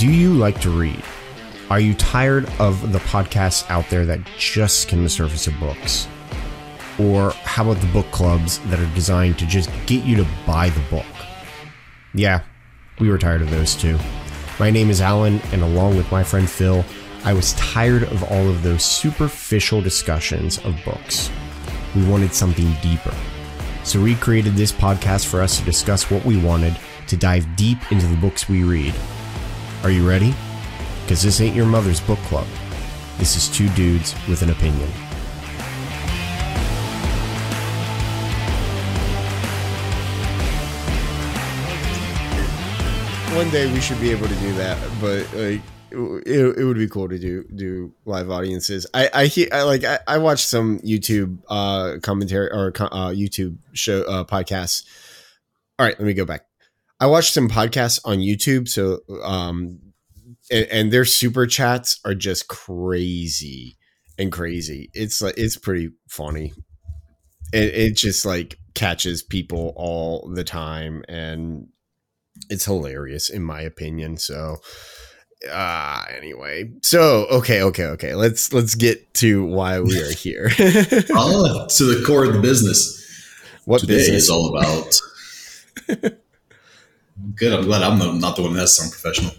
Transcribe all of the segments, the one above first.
Do you like to read? Are you tired of the podcasts out there that just skim the surface of books? Or how about the book clubs that are designed to just get you to buy the book? Yeah, we were tired of those too. My name is Alan, and along with my friend Phil, I was tired of all of those superficial discussions of books. We wanted something deeper. So we created this podcast for us to discuss what we wanted, to dive deep into the books we read. Are you ready? Because this ain't your mother's book club. This is two dudes with an opinion. One day we should be able to do that, but like it, it would be cool to do do live audiences. I I, I like I, I watched some YouTube uh commentary or uh, YouTube show uh, podcasts. All right, let me go back. I watched some podcasts on YouTube, so um, and, and their super chats are just crazy and crazy. It's like it's pretty funny. It it just like catches people all the time, and it's hilarious in my opinion. So uh anyway so okay okay okay let's let's get to why we are here oh to the core of the business what today business is all about good i'm glad i'm not, not the one that's some professional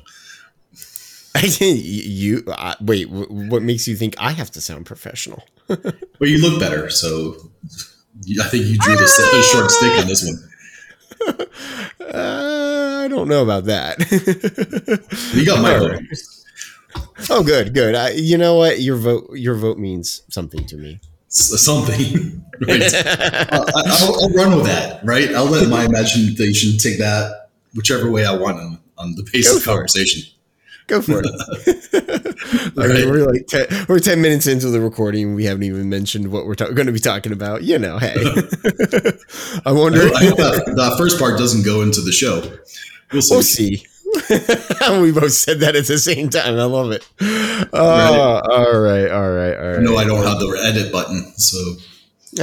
you uh, wait what makes you think i have to sound professional well you look better so i think you drew the, the short stick on this one uh, I don't know about that. you got my vote. Oh, good, good. I, you know what? Your vote, your vote means something to me. Something. Right? uh, I, will run with that. Right. I'll let my imagination take that whichever way I want on, on the pace Go of conversation. It. Go for it. I mean, we're like ten, we're ten minutes into the recording. We haven't even mentioned what we're ta- going to be talking about. You know, hey, I wonder. I hope, I that, first part doesn't go into the show. We'll see. We'll see. we both said that at the same time. I love it. Uh, all right, all right, all right. No, I don't have the edit button, so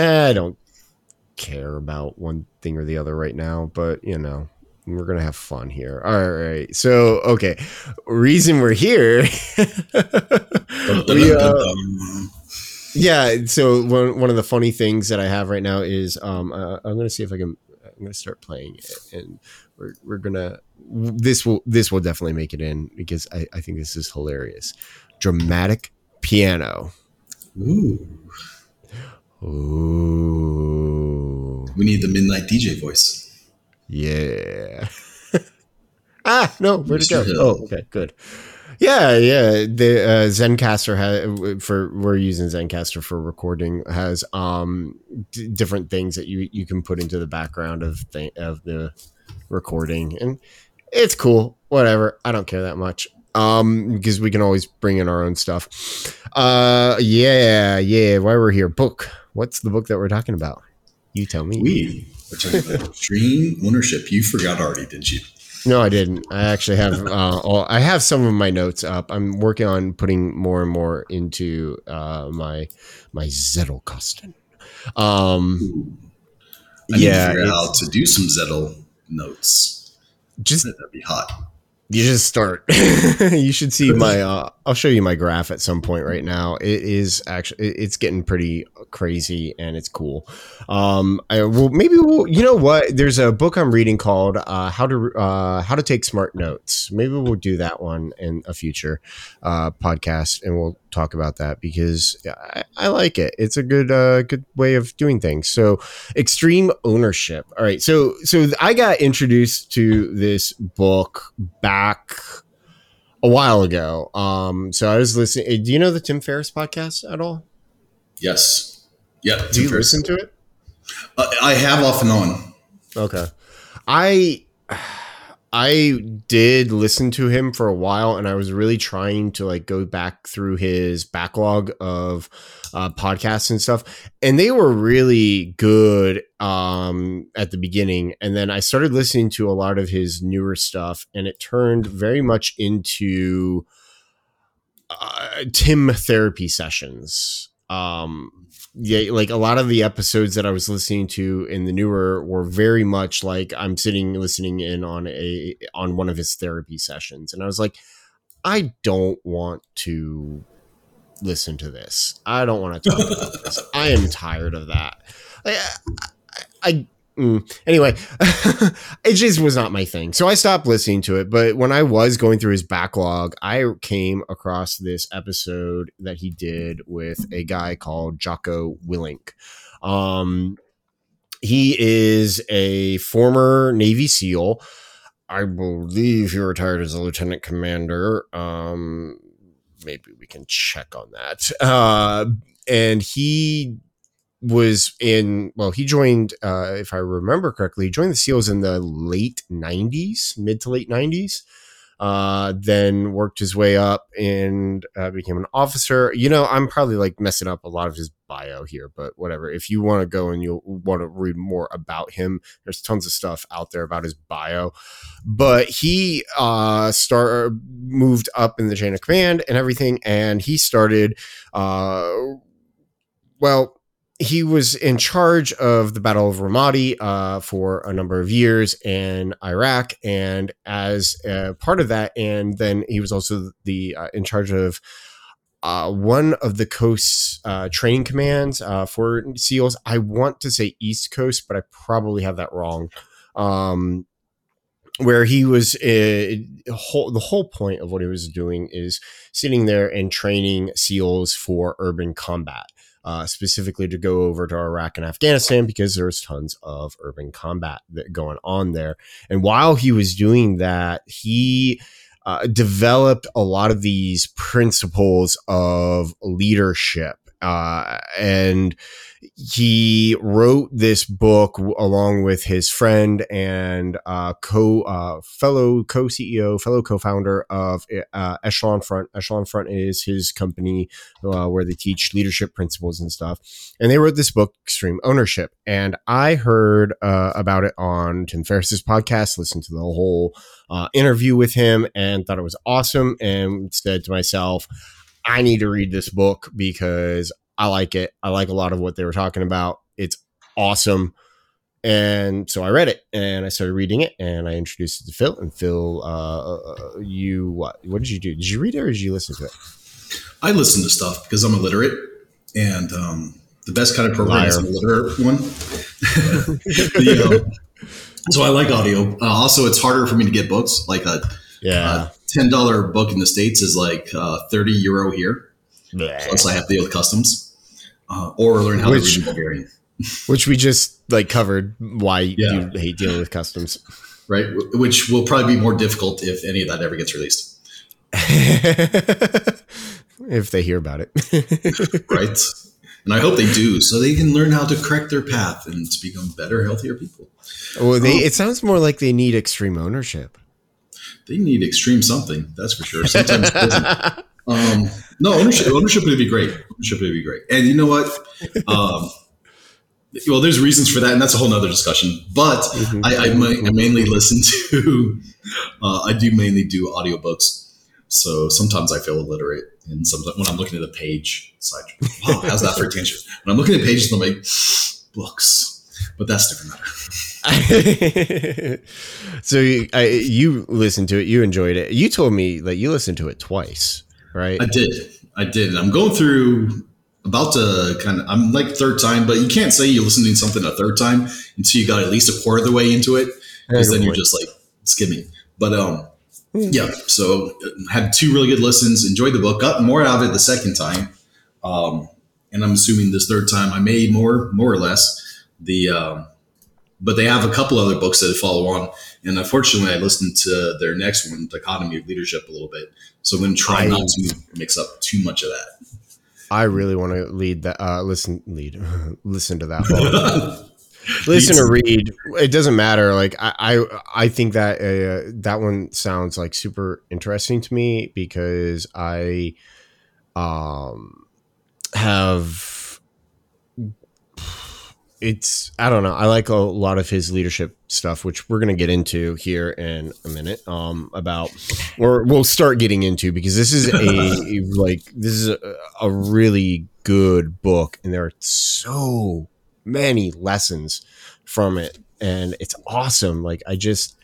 I don't care about one thing or the other right now. But you know, we're gonna have fun here. All right. So okay, reason we're here. we, uh, yeah. So one one of the funny things that I have right now is um uh, I'm gonna see if I can I'm gonna start playing it and we're we're gonna this will this will definitely make it in because I I think this is hilarious. Dramatic piano. Ooh. Ooh. We need the midnight DJ voice. Yeah. ah, no, where'd it go? Oh, okay, good. Yeah, yeah. The uh, Zencastr has for we're using Zencastr for recording has um d- different things that you you can put into the background of the of the recording, and it's cool. Whatever, I don't care that much um because we can always bring in our own stuff. Uh, yeah, yeah. Why we're here? Book. What's the book that we're talking about? You tell me. We Dream ownership. You forgot already, didn't you? No, I didn't. I actually have. Uh, all, I have some of my notes up. I'm working on putting more and more into uh, my my Zettelkasten. Um, I yeah, to how to do some Zettel notes. Just that'd be hot you just start. You should see my uh, i'll show you my graph at some point right now. It is actually it's getting pretty crazy and it's cool. Um i will maybe we'll you know what? There's a book i'm reading called uh how to uh how to take smart notes. Maybe we'll do that one in a future uh podcast and we'll talk about that because I, I, like it. It's a good uh, good way of doing things. So extreme ownership. All right. So so I got introduced to this book back a while ago. Um, so I was listening. Eh, do you know the Tim Ferriss podcast at all? Yes. Yep. Do you Ferriss. listen to it? Uh, I have off and on. Okay. I I did listen to him for a while and I was really trying to like go back through his backlog of uh, podcasts and stuff and they were really good um, at the beginning and then I started listening to a lot of his newer stuff and it turned very much into uh, Tim therapy sessions um yeah like a lot of the episodes that i was listening to in the newer were very much like i'm sitting listening in on a on one of his therapy sessions and i was like I don't want to listen to this. I don't want to talk about this. I am tired of that. I, I, I mm, anyway, it just was not my thing. So I stopped listening to it. But when I was going through his backlog, I came across this episode that he did with a guy called Jocko Willink. Um, he is a former Navy SEAL. I believe he retired as a lieutenant commander. Um, maybe we can check on that. Uh, and he was in well he joined uh if i remember correctly he joined the seals in the late 90s mid to late 90s uh then worked his way up and uh, became an officer. You know i'm probably like messing up a lot of his bio here but whatever. If you want to go and you'll want to read more about him there's tons of stuff out there about his bio. But he uh start moved up in the chain of command and everything and he started uh well he was in charge of the Battle of Ramadi uh, for a number of years in Iraq, and as part of that, and then he was also the uh, in charge of uh, one of the coast's uh, training commands uh, for SEALs. I want to say East Coast, but I probably have that wrong. Um, where he was whole, the whole point of what he was doing is sitting there and training SEALs for urban combat uh, specifically to go over to Iraq and Afghanistan because there's tons of urban combat that going on there. And while he was doing that, he uh, developed a lot of these principles of leadership uh, and he wrote this book along with his friend and uh, co uh, fellow co CEO, fellow co founder of uh, Echelon Front. Echelon Front is his company uh, where they teach leadership principles and stuff. And they wrote this book, Extreme Ownership. And I heard uh, about it on Tim Ferriss's podcast, listened to the whole uh, interview with him, and thought it was awesome. And said to myself, I need to read this book because I like it. I like a lot of what they were talking about. It's awesome. And so I read it and I started reading it and I introduced it to Phil. And Phil, uh, uh, you what? What did you do? Did you read it or did you listen to it? I listen to stuff because I'm illiterate, and um, the best kind of program Liar. is an illiterate one. the, um, so I like audio. Uh, also, it's harder for me to get books. Like a yeah, ten dollar book in the states is like uh, thirty euro here. Blah. Plus, I have to deal with customs uh, or learn how which, to read Bulgarian. which we just like covered why yeah. you hate dealing with customs, right? Which will probably be more difficult if any of that ever gets released. if they hear about it, right? And I hope they do, so they can learn how to correct their path and to become better, healthier people. Well, they, um, it sounds more like they need extreme ownership. They need extreme something, that's for sure. Sometimes um, no, ownership, ownership would be great. Ownership would be great. And you know what? Um, well, there's reasons for that, and that's a whole nother discussion. But mm-hmm. I, I, I, mainly listen to, uh, I do mainly do audiobooks. So sometimes I feel illiterate, and sometimes when I'm looking at a page, it's like, wow, how's that for a tangent? When I'm looking at pages, I'm like, books. But that's different matter. so you, I, you listened to it, you enjoyed it. You told me that you listened to it twice right? I did. I did. I'm going through about to kind of I'm like third time, but you can't say you're listening to something a third time until you got at least a quarter of the way into it, because then you're just like skimming. But um, hmm. yeah. So had two really good listens. Enjoyed the book. Got more out of it the second time. Um, and I'm assuming this third time I made more, more or less. The um, but they have a couple other books that follow on. And unfortunately, I listened to their next one, Dichotomy of Leadership, a little bit. So I'm going to try I, not to mix up too much of that. I really want to lead that. Uh, listen, lead, listen to that. Book. Listen to read. It doesn't matter. Like I, I, I think that uh, that one sounds like super interesting to me because I, um, have it's I don't know. I like a lot of his leadership stuff, which we're gonna get into here in a minute. Um, about or we'll start getting into because this is a like this is a, a really good book, and there are so many lessons from it, and it's awesome. Like I just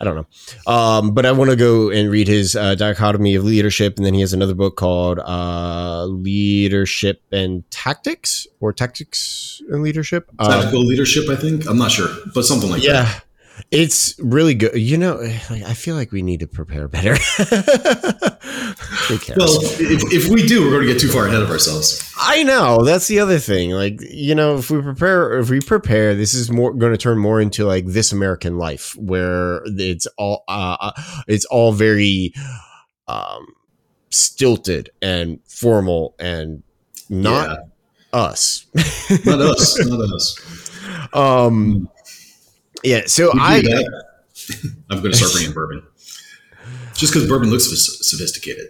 I don't know. Um, but I want to go and read his uh, dichotomy of leadership, and then he has another book called uh, Leadership and Tactics, or Tactics and Leadership. Tactical um, leadership, I think. I'm not sure, but something like yeah, that. It's really good. You know, I feel like we need to prepare better. well, if, if we do, we're going to get too far ahead of ourselves. I know. That's the other thing. Like, you know, if we prepare, if we prepare, this is more going to turn more into like this American life, where it's all, uh, uh, it's all very um, stilted and formal and not yeah. us. not us. Not us. Um yeah, so I I'm going to start bringing bourbon, just because bourbon looks sophisticated.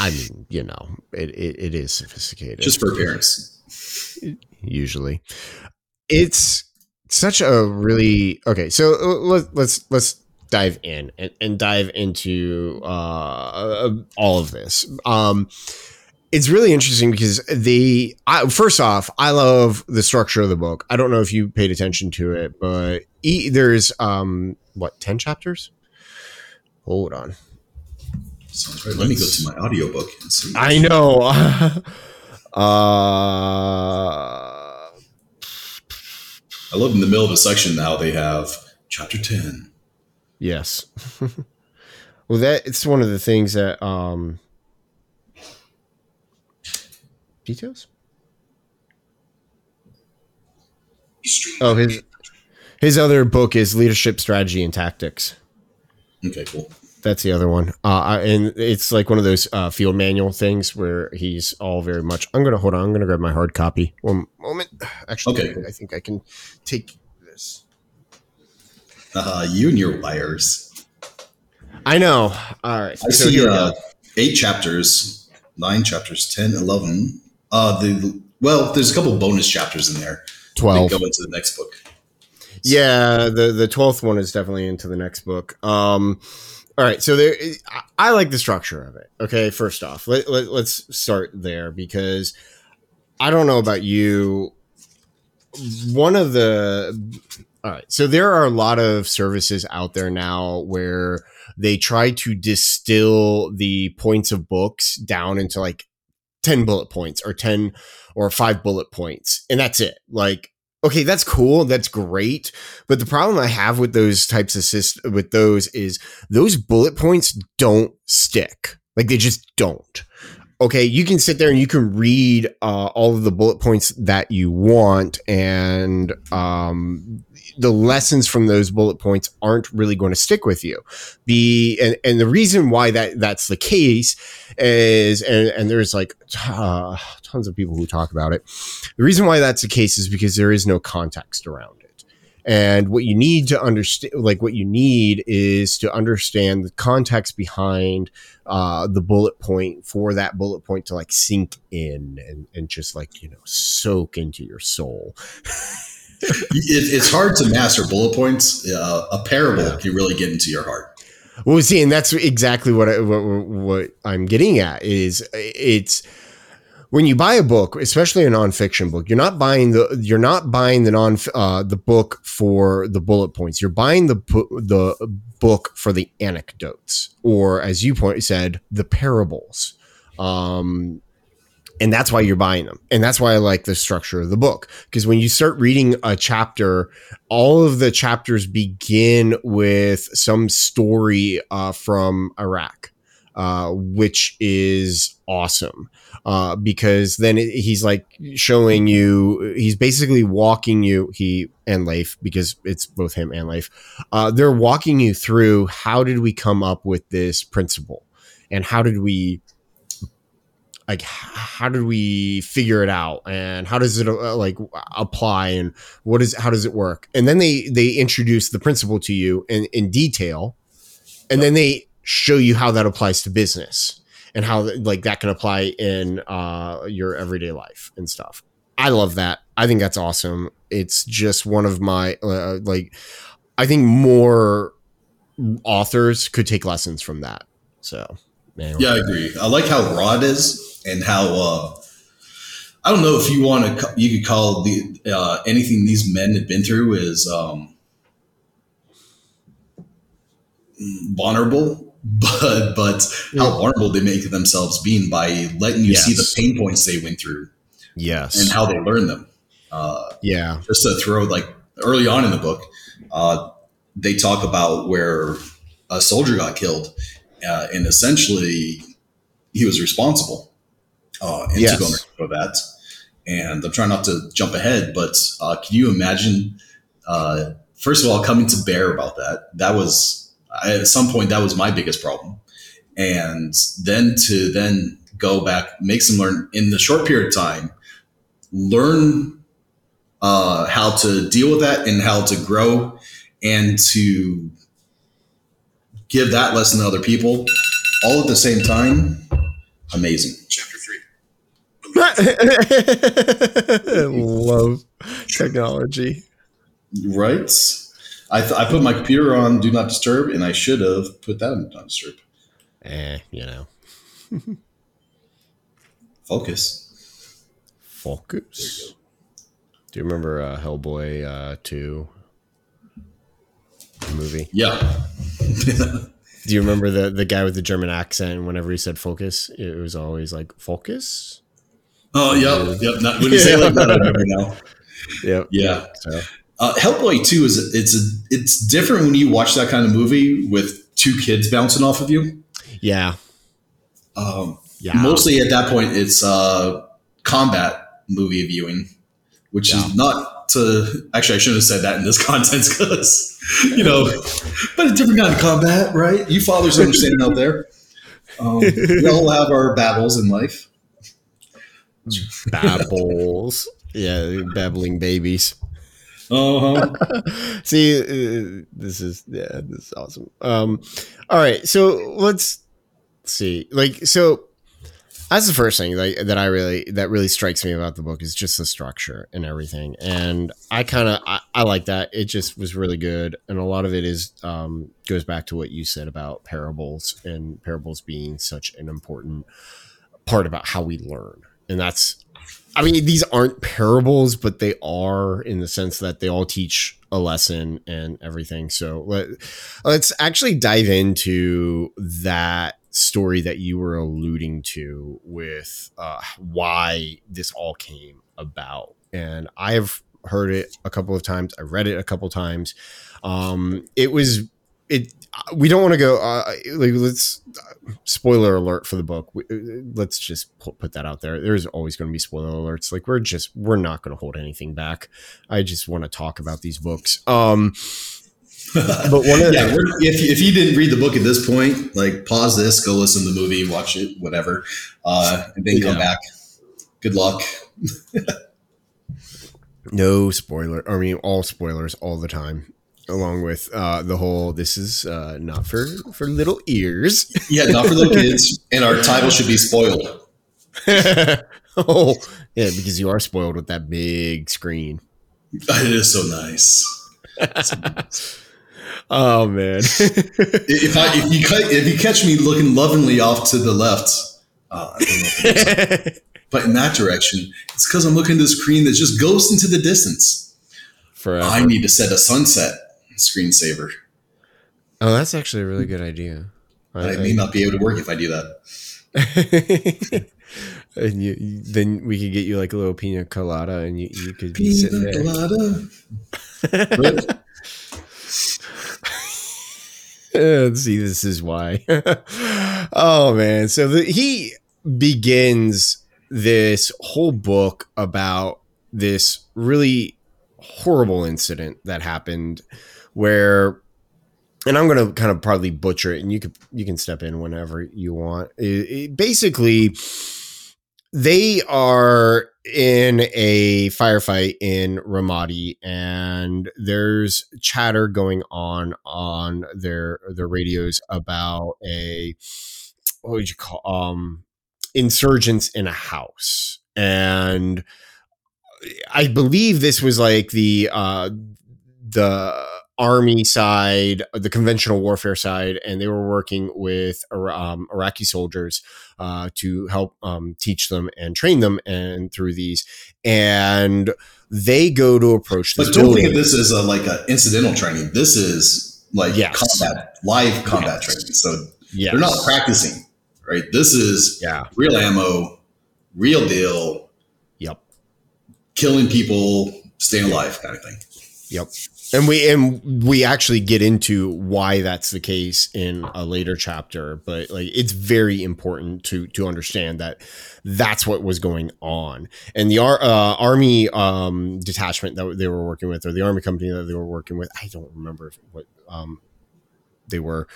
I mean, you know, it, it, it is sophisticated, just for appearance. Usually, it's such a really okay. So uh, let, let's let's dive in and, and dive into uh, all of this. Um, it's really interesting because the I, first off i love the structure of the book. I don't know if you paid attention to it but e, there's um what 10 chapters? Hold on. Sounds right let me go to my audiobook and see. I know. Uh i love in the middle of a section now they have chapter 10 yes. Well that it's one of the things that um details? Oh, his his other book is Leadership Strategy and Tactics. Okay, cool. That's the other one, uh, and it's like one of those uh, field manual things where he's all very much. I'm gonna hold on. I'm gonna grab my hard copy. One moment. Actually, okay. I think I can take this. Uh, you and your wires. I know. All right. I so see uh, eight chapters, nine chapters, 10, 11, uh, the well, there's a couple bonus chapters in there. Twelve go into the next book. So. Yeah, the the twelfth one is definitely into the next book. Um, all right, so there, I like the structure of it. Okay, first off, let, let, let's start there because I don't know about you. One of the all right, so there are a lot of services out there now where they try to distill the points of books down into like 10 bullet points or 10 or five bullet points and that's it. Like okay that's cool that's great but the problem i have with those types of syst- with those is those bullet points don't stick. Like they just don't. Okay you can sit there and you can read uh, all of the bullet points that you want and um, the lessons from those bullet points aren't really going to stick with you. Be and, and the reason why that that's the case is and, and there's like uh, tons of people who talk about it. The reason why that's the case is because there is no context around it. And what you need to understand, like what you need is to understand the context behind uh, the bullet point for that bullet point to like sink in and, and just like, you know, soak into your soul. it, it's hard to master bullet points. Uh, a parable yeah. can really get into your heart. Well, see, and that's exactly what, I, what what I'm getting at is it's when you buy a book, especially a nonfiction book, you're not buying the you're not buying the non uh, the book for the bullet points. You're buying the the book for the anecdotes, or as you point said, the parables. Um, and that's why you're buying them. And that's why i like the structure of the book. Because when you start reading a chapter all of the chapters begin with some story uh, from iraq uh, which is awesome. Uh, because then it, he's like showing you he's basically walking you he and leif because it's both him and leif uh, they're walking you through how did we come up with this principle? And how did we like how did we figure it out? And how does it uh, like apply? And what is how does it work? And then they they introduce the principle to you in, in detail. And then they show you how that applies to business and how like that can apply in uh, your everyday life and stuff. I love that. I think that's awesome. It's just one of my uh, like i think more authors could take lessons from that. So anyway. yeah i agree. I like how raw it is and how uh, I don't know if you want to you could call the uh, anything these men have been through is um, vulnerable, but but how vulnerable they make themselves being by letting you Yes. see the pain points they went through Yes. and how they learn them. Uh, yeah. just to throw like early on in the book, uh, they talk about where a soldier got killed, uh, and essentially he was responsible uh, and Yes. took ownership of that. And I'm trying not to jump ahead, but uh, can you imagine? Uh, first of all, coming to bear about that. That was I, at some point that was my biggest problem, and then to then go back, make some learn in the short period of time, learn uh, how to deal with that and how to grow and to give that lesson to other people all at the same time. Amazing. Chapter 3. Love technology. Right? I, th- I put my computer on do not disturb and I should have put that on do not disturb. Eh, you know. Focus. Focus. Do you remember uh, Hellboy uh, 2 movie? Yeah. Do you remember the, the guy with the German accent? Whenever he said focus, it was always like focus. Oh, yep. Yep. Not, when you say like that, I remember now. Yep. Yeah. So Uh, Hellboy 2 is it's a, it's different when you watch that kind of movie with two kids bouncing off of you. yeah, Um, yeah. Mostly at that point, it's uh, combat movie viewing, which Yeah. is not to. Actually, I shouldn't have said that in this context because, you know, but a different kind of combat, right? You fathers understand out there. Um, we all have our battles in life. babbles. yeah, babbling babies. Uh-huh. See, uh, this is yeah, this is awesome. Um, all right, so let's see. Like, so that's the first thing like that I really that really strikes me about the book is just the structure and everything, and I kind of I, I like that. It just was really good, and a lot of it is um, goes back to what you said about parables and parables being such an important part about how we learn, and that's I mean, these aren't parables, but they are in the sense that they all teach a lesson and everything. So let, let's actually dive into that story that you were alluding to with uh, why this all came about. And I've heard it a couple of times. I read it a couple times. Um, it was it. We don't want to go. Uh, like let's spoiler alert for the book. We, uh, let's just put, put that out there. There's always going to be spoiler alerts. Like we're just we're not going to hold anything back. I just want to talk about these books. Um, but one of the, yeah, we're, if, if you didn't read the book at this point, like pause this, go listen to the movie, watch it, whatever, uh, and then come Yeah. back. Good luck. no spoiler. I mean, all spoilers all the time. Along with uh, the whole, this is uh, not for for little ears. Yeah, not for little kids. And our title should be spoiled. oh, yeah, because you are spoiled with that big screen. It is so nice. Oh man. If I if you if you catch me looking lovingly off to the left, uh, I don't know if it is, but in that direction, it's because I'm looking at the screen that just goes into the distance. Forever. I need to set a sunset screensaver. oh, that's actually a really good idea. I may not be able to work if I do that. and you, then we could get you like a little pina colada, and you, you could be sitting there. colada. Uh, See, this is why. oh man! So the, he begins this whole book about this really horrible incident that happened, where, and I'm going to kind of probably butcher it, and you could you can step in whenever you want. It- it- basically, they are in a firefight in Ramadi, and there's chatter going on on their their radios about a what would you call um insurgents in a house, and I believe this was like the uh the army side, the conventional warfare side, and they were working with um, Iraqi soldiers uh, to help um, teach them and train them and through these. And they go to approach this but don't think of this as a, like an incidental training. This is like yes. combat, live combat yes. training. So yes. they're not practicing, right? This is yeah. real ammo, real deal. Yep. Killing people, staying alive, kind of thing. Yep. And we and we actually get into why that's the case in a later chapter, but like it's very important to to understand that that's what was going on. And the uh, army um, detachment that they were working with, or the army company that they were working with, I don't remember what um, they were.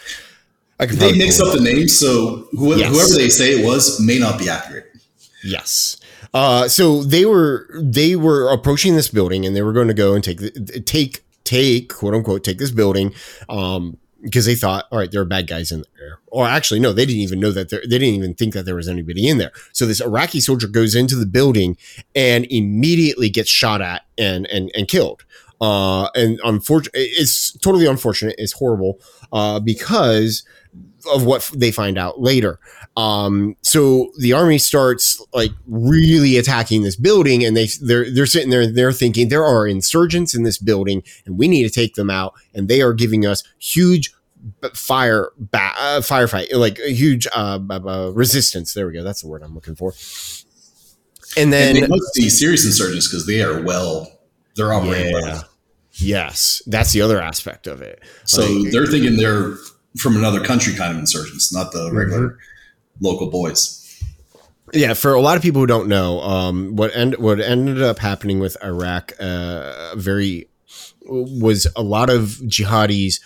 they mix up the names, so yes. whoever they say it was may not be accurate. Yes. Uh, so they were they were approaching this building and they were going to go and take take take quote unquote take this building um, because they thought, all right, there are bad guys in there. Or actually, no, they didn't even know that there, they didn't even think that there was anybody in there. So this Iraqi soldier goes into the building and immediately gets shot at and and and killed. Uh, and unfortunately, it's totally unfortunate. It's horrible uh, because of what they find out later. Um, so the army starts like really attacking this building, and they they're they're sitting there they're thinking there are insurgents in this building, and we need to take them out, and they are giving us huge fire ba- uh, firefight like a huge uh, uh, resistance. There we go. That's the word I'm looking for. And then and they must be serious insurgents because they are well. They're operating yeah. well. Yes, that's the other aspect of it. So like, they're thinking they're from another country kind of insurgents, not the regular mm-hmm. local boys. Yeah, for a lot of people who don't know, um, what end, what ended up happening with Iraq, uh, very was a lot of jihadis.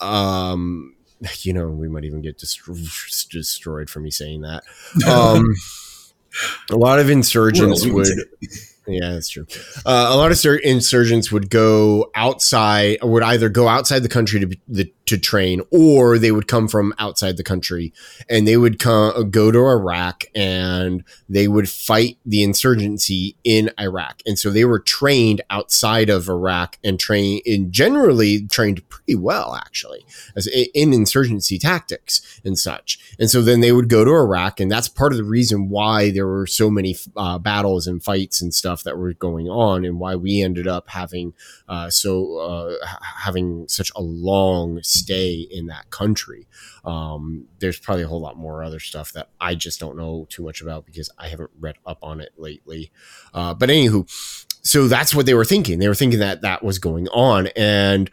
Um, you know, we might even get dest- destroyed for me saying that. Um, a lot of insurgents would yeah, that's true. Uh, a lot of insurgents would go outside, would either go outside the country to the, to train, or they would come from outside the country, and they would come go to Iraq and they would fight the insurgency in Iraq. And so they were trained outside of Iraq and train in generally trained pretty well, actually, as in insurgency tactics and such. And so then they would go to Iraq, and that's part of the reason why there were so many uh, battles and fights and stuff that were going on and why we ended up having uh, so uh, having such a long stay in that country. Um, there's probably a whole lot more other stuff that I just don't know too much about because I haven't read up on it lately. Uh, but anywho, so that's what they were thinking. They were thinking that that was going on and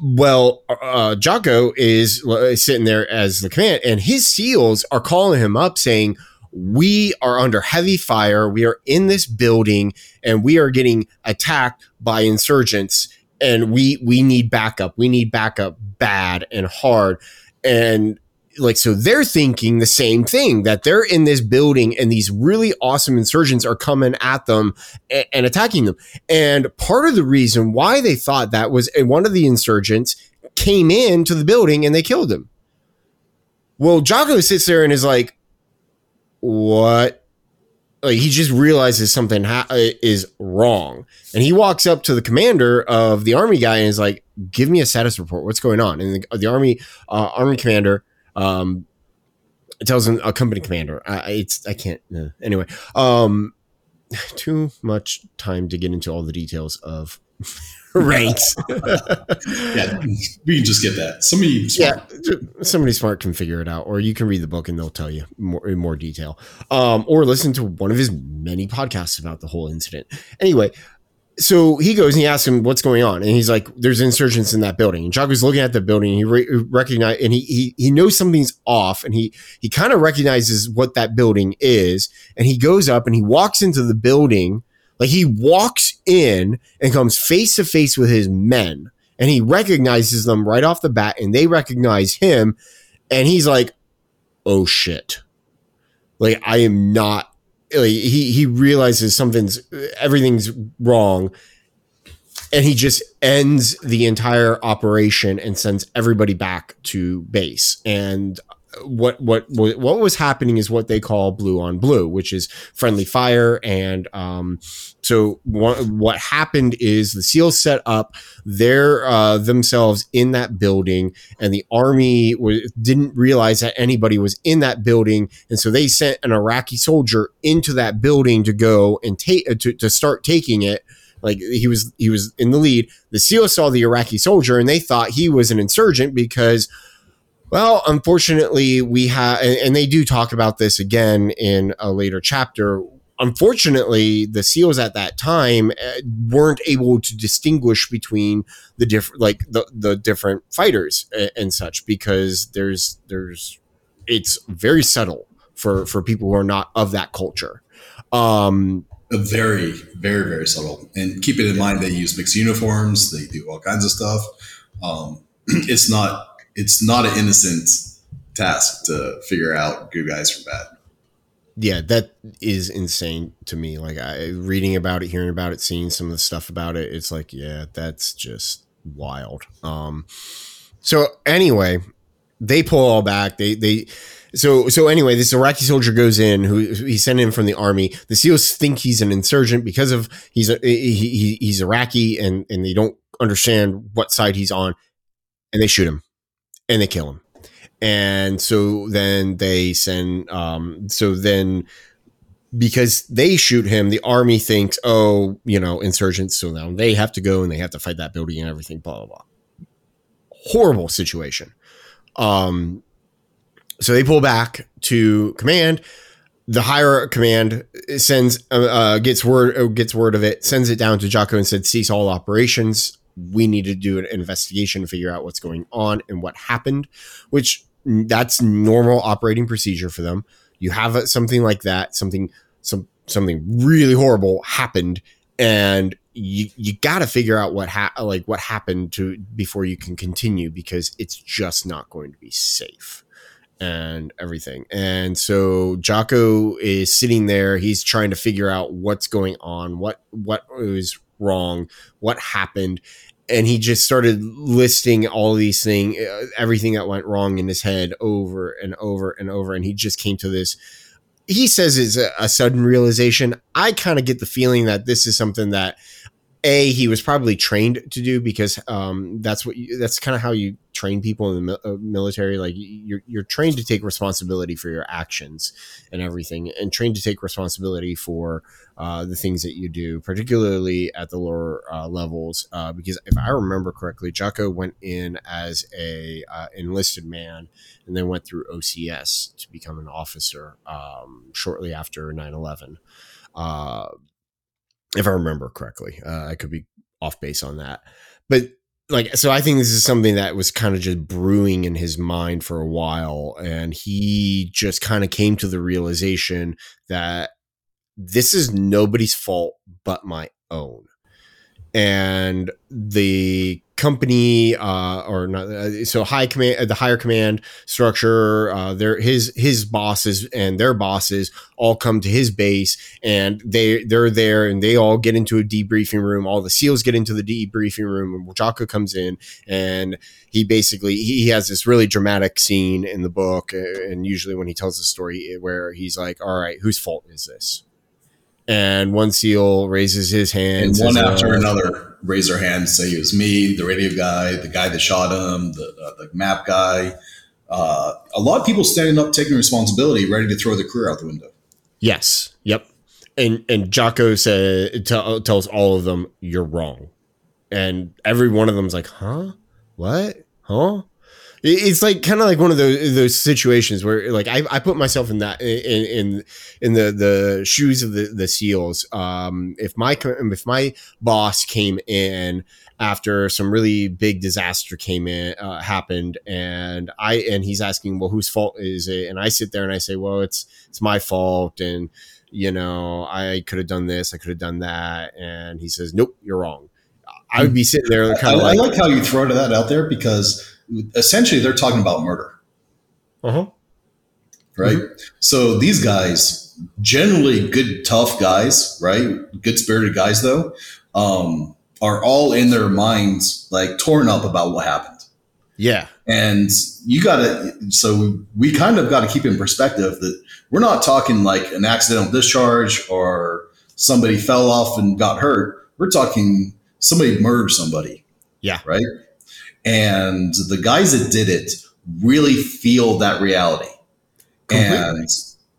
well, uh, Jocko is sitting there as the command, and his SEALs are calling him up saying, we are under heavy fire. We are in this building and we are getting attacked by insurgents and we we need backup. We need backup bad and hard. And like so they're thinking the same thing that they're in this building and these really awesome insurgents are coming at them and, and attacking them. And part of the reason why they thought that was one of the insurgents came into the building and they killed him. Well, Jocko sits there and is like, what like he just realizes something ha- is wrong. And he walks up to the commander of the army guy and is like give me a status report. What's going on? And the, the army uh, army commander um tells him a company commander. I, it's i can't uh, anyway. Um too much time to get into all the details of ranks. yeah, we can just get that. Somebody smart. Yeah, somebody smart can figure it out, or you can read the book and they'll tell you more in more detail, um, or listen to one of his many podcasts about the whole incident. Anyway, so he goes and he asks him what's going on, and he's like, "There's insurgents in that building." And Jocko's looking at the building, and he re- recognize and he he he knows something's off, and he he kind of recognizes what that building is, and he goes up and he walks into the building like he walks in and comes face to face with his men and he recognizes them right off the bat and they recognize him and he's like, "Oh shit." Like I am not like he he realizes something's everything's wrong and he just ends the entire operation and sends everybody back to base and what what what was happening is what they call blue on blue, which is friendly fire. And um, so what, what happened is the SEALs set up their uh, themselves in that building, and the army didn't realize that anybody was in that building, and so they sent an Iraqi soldier into that building to go and take to, to start taking it like he was he was in the lead. The SEALs saw the Iraqi soldier and they thought he was an insurgent because well, unfortunately, we have, and they do talk about this again in a later chapter. Unfortunately, the SEALs at that time uh, weren't able to distinguish between the different, like the the different fighters and such, because there's there's it's very subtle for for people who are not of that culture. Um, very, very, very subtle. And keep it in mind, they use mixed uniforms. They do all kinds of stuff. Um, it's not it's not an innocent task to figure out good guys from bad. Yeah, that is insane to me. Like I reading about it, hearing about it, seeing some of the stuff about it, it's like, yeah, that's just wild. Um so anyway, they pull all back. They they so so anyway, this Iraqi soldier goes in who he's sent in from the army. The SEALs think he's an insurgent because of he's a, he, he, he's Iraqi and and they don't understand what side he's on, and they shoot him and they kill him. And so then they send, um, so then because they shoot him, the army thinks, oh, you know, insurgents. So now they have to go and they have to fight that building and everything, blah, blah, blah. Horrible situation. Um, so they pull back to command. The higher command sends, uh, uh, gets word, uh, gets word of it, sends it down to Jocko and said, cease all operations we need to do an investigation, figure out what's going on and what happened, which that's normal operating procedure for them. You have something like that, something some something really horrible happened, and you you got to figure out what ha- like what happened to before you can continue because it's just not going to be safe and everything. And so Jocko is sitting there. He's trying to figure out what's going on, what what was wrong, what happened, and he just started listing all these things, uh, everything that went wrong in his head over and over and over. And he just came to this. He says it's a, a sudden realization. I kind of get the feeling that this is something that a he was probably trained to do because um, that's what you, that's kind of how you train people in the uh, military like you're you're trained to take responsibility for your actions and everything and trained to take responsibility for uh, the things that you do particularly at the lower uh, levels uh, because if I remember correctly Jocko went in as a uh, enlisted man and then went through OCS to become an officer um, shortly after 9/11 if I remember correctly. Uh, I could be off base on that, but like, so I think this is something that was kind of just brewing in his mind for a while, and he just kind of came to the realization that this is nobody's fault but my own. And the company uh, or not uh, so high command uh, the higher command structure uh, their his his bosses and their bosses all come to his base and they they're there and they all get into a debriefing room. All the seals get into the debriefing room and Jocko comes in and he basically he has this really dramatic scene in the book uh, and usually when he tells the story where he's like all right whose fault is this and one seal raises his hand. And one after uh, another raise their hands, say it was me, the radio guy, the guy that shot him, the, uh, the map guy. Uh, a lot of people standing up, taking responsibility, ready to throw their career out the window. Yes. Yep. And and Jocko said t- tells all of them, "You're wrong," and every one of them's like, "Huh? What? Huh?" It's like kind of like one of those those situations where like I, I put myself in that in in, in the the shoes of the the seals. Um if my if my boss came in after some really big disaster came in uh, happened and i and he's asking well whose fault is it? And i sit there and i say well it's it's my fault and you know i could have done this i could have done that and he says nope you're wrong. I would be sitting there kind of like, I like how you throw that out there because essentially they're talking about murder. Uh-huh. Right? Mm-hmm. So these guys, generally good, tough guys, right? Good spirited guys, though, um, are all in their minds like torn up about what happened. Yeah. And you got to, so we kind of got to keep in perspective that we're not talking like an accidental discharge or somebody fell off and got hurt. We're talking somebody murdered somebody. Yeah. Right. And the guys that did it really feel that reality. Completely. And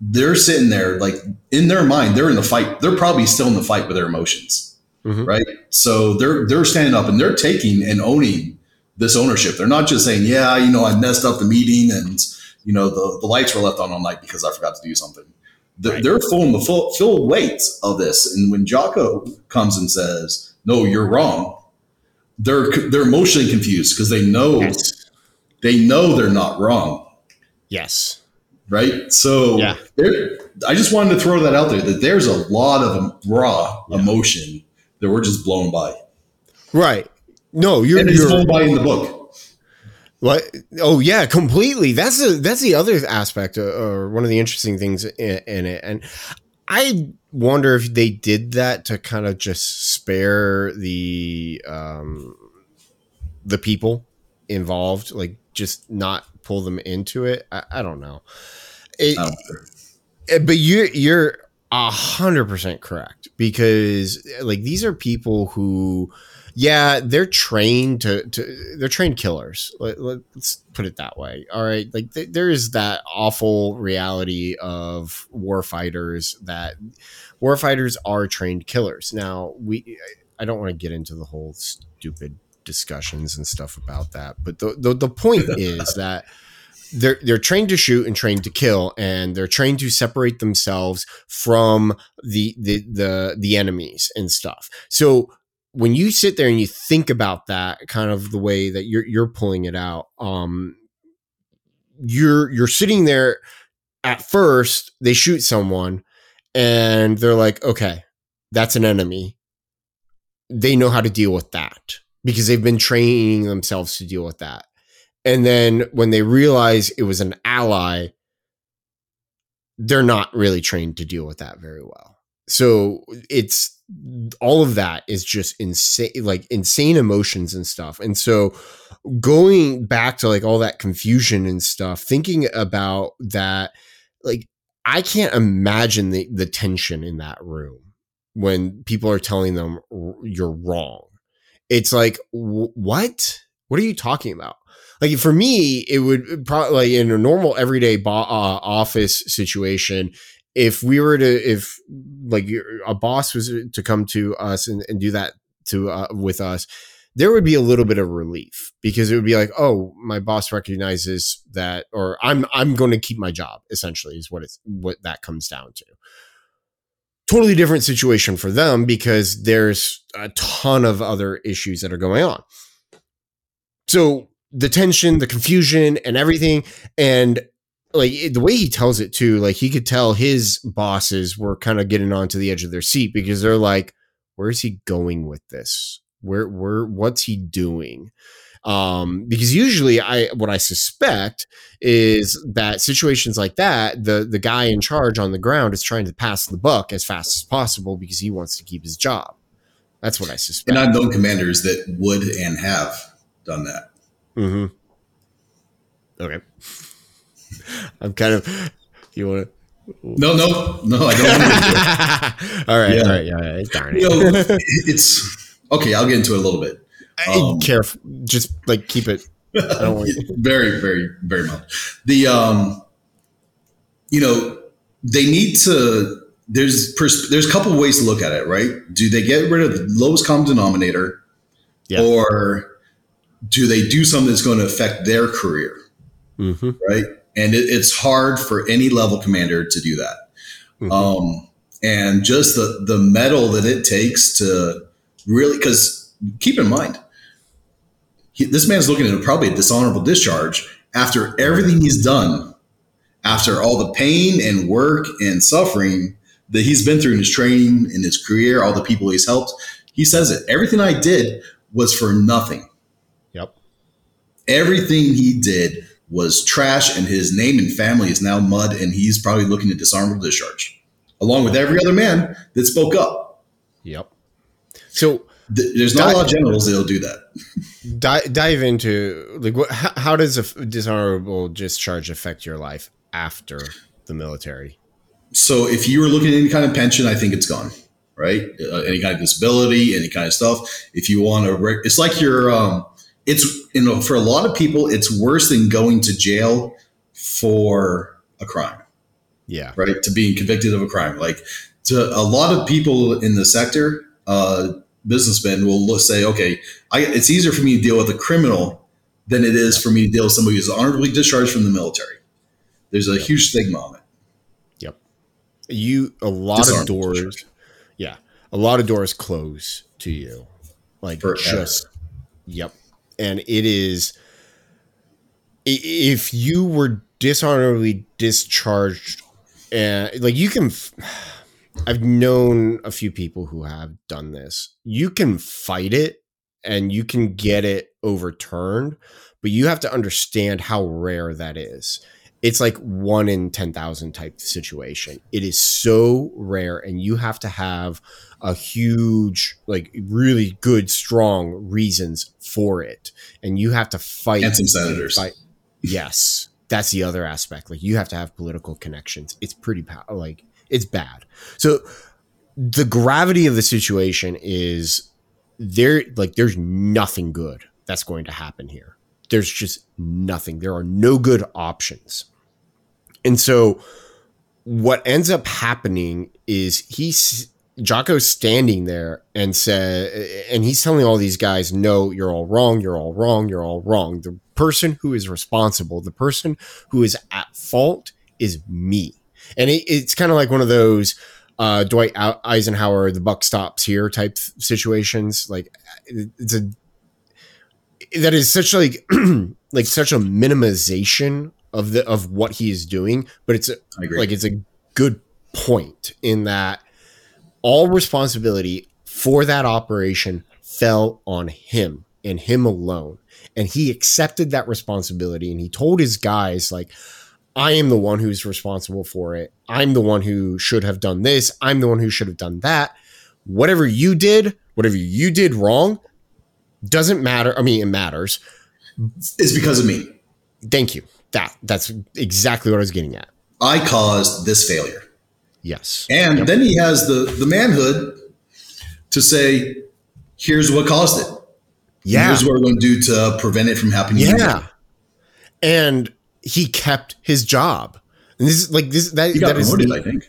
they're sitting there, like in their mind, they're in the fight. They're probably still in the fight with their emotions. mm-hmm. right? So they're they're standing up and they're taking and owning this ownership. They're not just saying, "Yeah, you know, I messed up the meeting and you know the the lights were left on all night because I forgot to do something." They're, right. they're full the full full weight of this, and when Jocko comes and says, "No, you're wrong," they're they're emotionally confused because they know yes. they know they're not wrong. Yes. Right. So yeah. I just wanted to throw that out there that there's a lot of raw yeah. emotion that we're just blown by. Right. No, you're, and it's blown by in the book. What? Oh yeah, completely. That's a that's the other aspect, uh, or one of the interesting things in, in it. And I wonder if they did that to kind of just spare the um, the people involved, like just not pull them into it. I, I don't know. It, it, eh, but you're you're a hundred percent correct because like these are people who yeah, they're trained to, to they're trained killers. Let, us put it that way. All right, like th- there is that awful reality of war fighters that war fighters are trained killers. Now we, I don't want to get into the whole stupid discussions and stuff about that, but the the, the point is that they're they're trained to shoot and trained to kill and they're trained to separate themselves from the the the the enemies and stuff so when you sit there and you think about that kind of the way that you're you're pulling it out um you're you're sitting there at first they shoot someone and they're like okay that's an enemy. They know how to deal with that because they've been training themselves to deal with that. And then when they realize it was an ally they're not really trained to deal with that very well so it's all of that is just insane like insane emotions and stuff. And so going back to like all that confusion and stuff thinking about that like i can't imagine the the tension in that room when people are telling them you're wrong. It's like what? What are you talking about? Like for me it would probably like in a normal everyday bo- uh, office situation if we were to if like a boss was to come to us and, and do that to uh, with us there would be a little bit of relief because it would be like oh my boss recognizes that or i'm i'm going to keep my job essentially is what it's what that comes down to. Totally different situation for them because there's a ton of other issues that are going on. So the tension the confusion and everything and like the way he tells it too, like he could tell his bosses were kind of getting onto the edge of their seat because they're like, where's he going with this? Where, where, what's he doing? Um, because usually I, what I suspect is that situations like that, the, the guy in charge on the ground is trying to pass the buck as fast as possible because he wants to keep his job. That's what I suspect. And I've known commanders that would and have done that. Mm-hmm. Okay. I'm kind of. You want to? No, no, no. I don't. all right, yeah. all right, yeah, right. Darn it. You know, it's okay. I'll get into it a little bit. Um, careful, just like keep it. very, very, very much. The um, you know, they need to. There's pers- there's a couple ways to look at it, right? Do they get rid of the lowest common denominator, yeah. or do they do something that's going to affect their career? Mm-hmm. Right and it, it's hard for any level commander to do that. Mm-hmm. Um, and just the the mettle that it takes to really, because keep in mind, he, this man's looking at probably a dishonorable discharge after everything he's done, after all the pain and work and suffering that he's been through in his training, in his career, all the people he's helped. He says it. Everything I did was for nothing. Yep. Everything he did was trash and his name and family is now mud and he's probably looking to dishonorable discharge along with every other man that spoke up. Yep. So Th- there's not dive, a lot of generals that'll do that. Dive, dive into like what, how, how does a dishonorable discharge affect your life after the military? So if you were looking at any kind of pension, I think it's gone. Right, uh, any kind of disability, any kind of stuff. If you want to, it's like your um, it's you know for a lot of people it's worse than going to jail for a crime yeah right to being convicted of a crime like to a lot of people in the sector uh, businessmen will say, okay, I, it's easier for me to deal with a criminal than it is for me to deal with somebody who's honorably discharged from the military. There's a huge stigma on it. Yep. You a lot of doors. Yeah, a lot of doors close to you, like Forever. just. Yep, and it is. If you were dishonorably discharged, and like you can. I've known a few people who have done this. You can fight it and you can get it overturned, but you have to understand how rare that is. It's like one in 10,000 type situation. It is so rare, and you have to have a huge, like really good, strong reasons for it. And you have to fight. And some senators. Fight. Yes. That's the other aspect. Like you have to have political connections. It's pretty, like, it's bad. So the gravity of the situation is there like there's nothing good that's going to happen here. There's just nothing. There are no good options. And so what ends up happening is he's Jocko's standing there and said, and he's telling all these guys, no, you're all wrong. You're all wrong. You're all wrong. The person who is responsible, the person who is at fault is me and it, it's kind of like one of those uh, Dwight Eisenhower, the buck stops here type situations. Like it's a that is such like like such a minimization of the of what he is doing, but it's a, like it's a good point in that all responsibility for that operation fell on him and him alone, and he accepted that responsibility and he told his guys like I am the one who's responsible for it. I'm the one who should have done this. I'm the one who should have done that. Whatever you did, whatever you did wrong, doesn't matter. I mean, it matters. It's because of me. Thank you. That that's exactly what I was getting at. I caused this failure. Yes. And yep. then he has the the manhood to say, here's what caused it. Yeah. Here's what we're going to do to prevent it from happening. Yeah. Again. And he kept his job. And this is like this that he got that promoted, is, I think.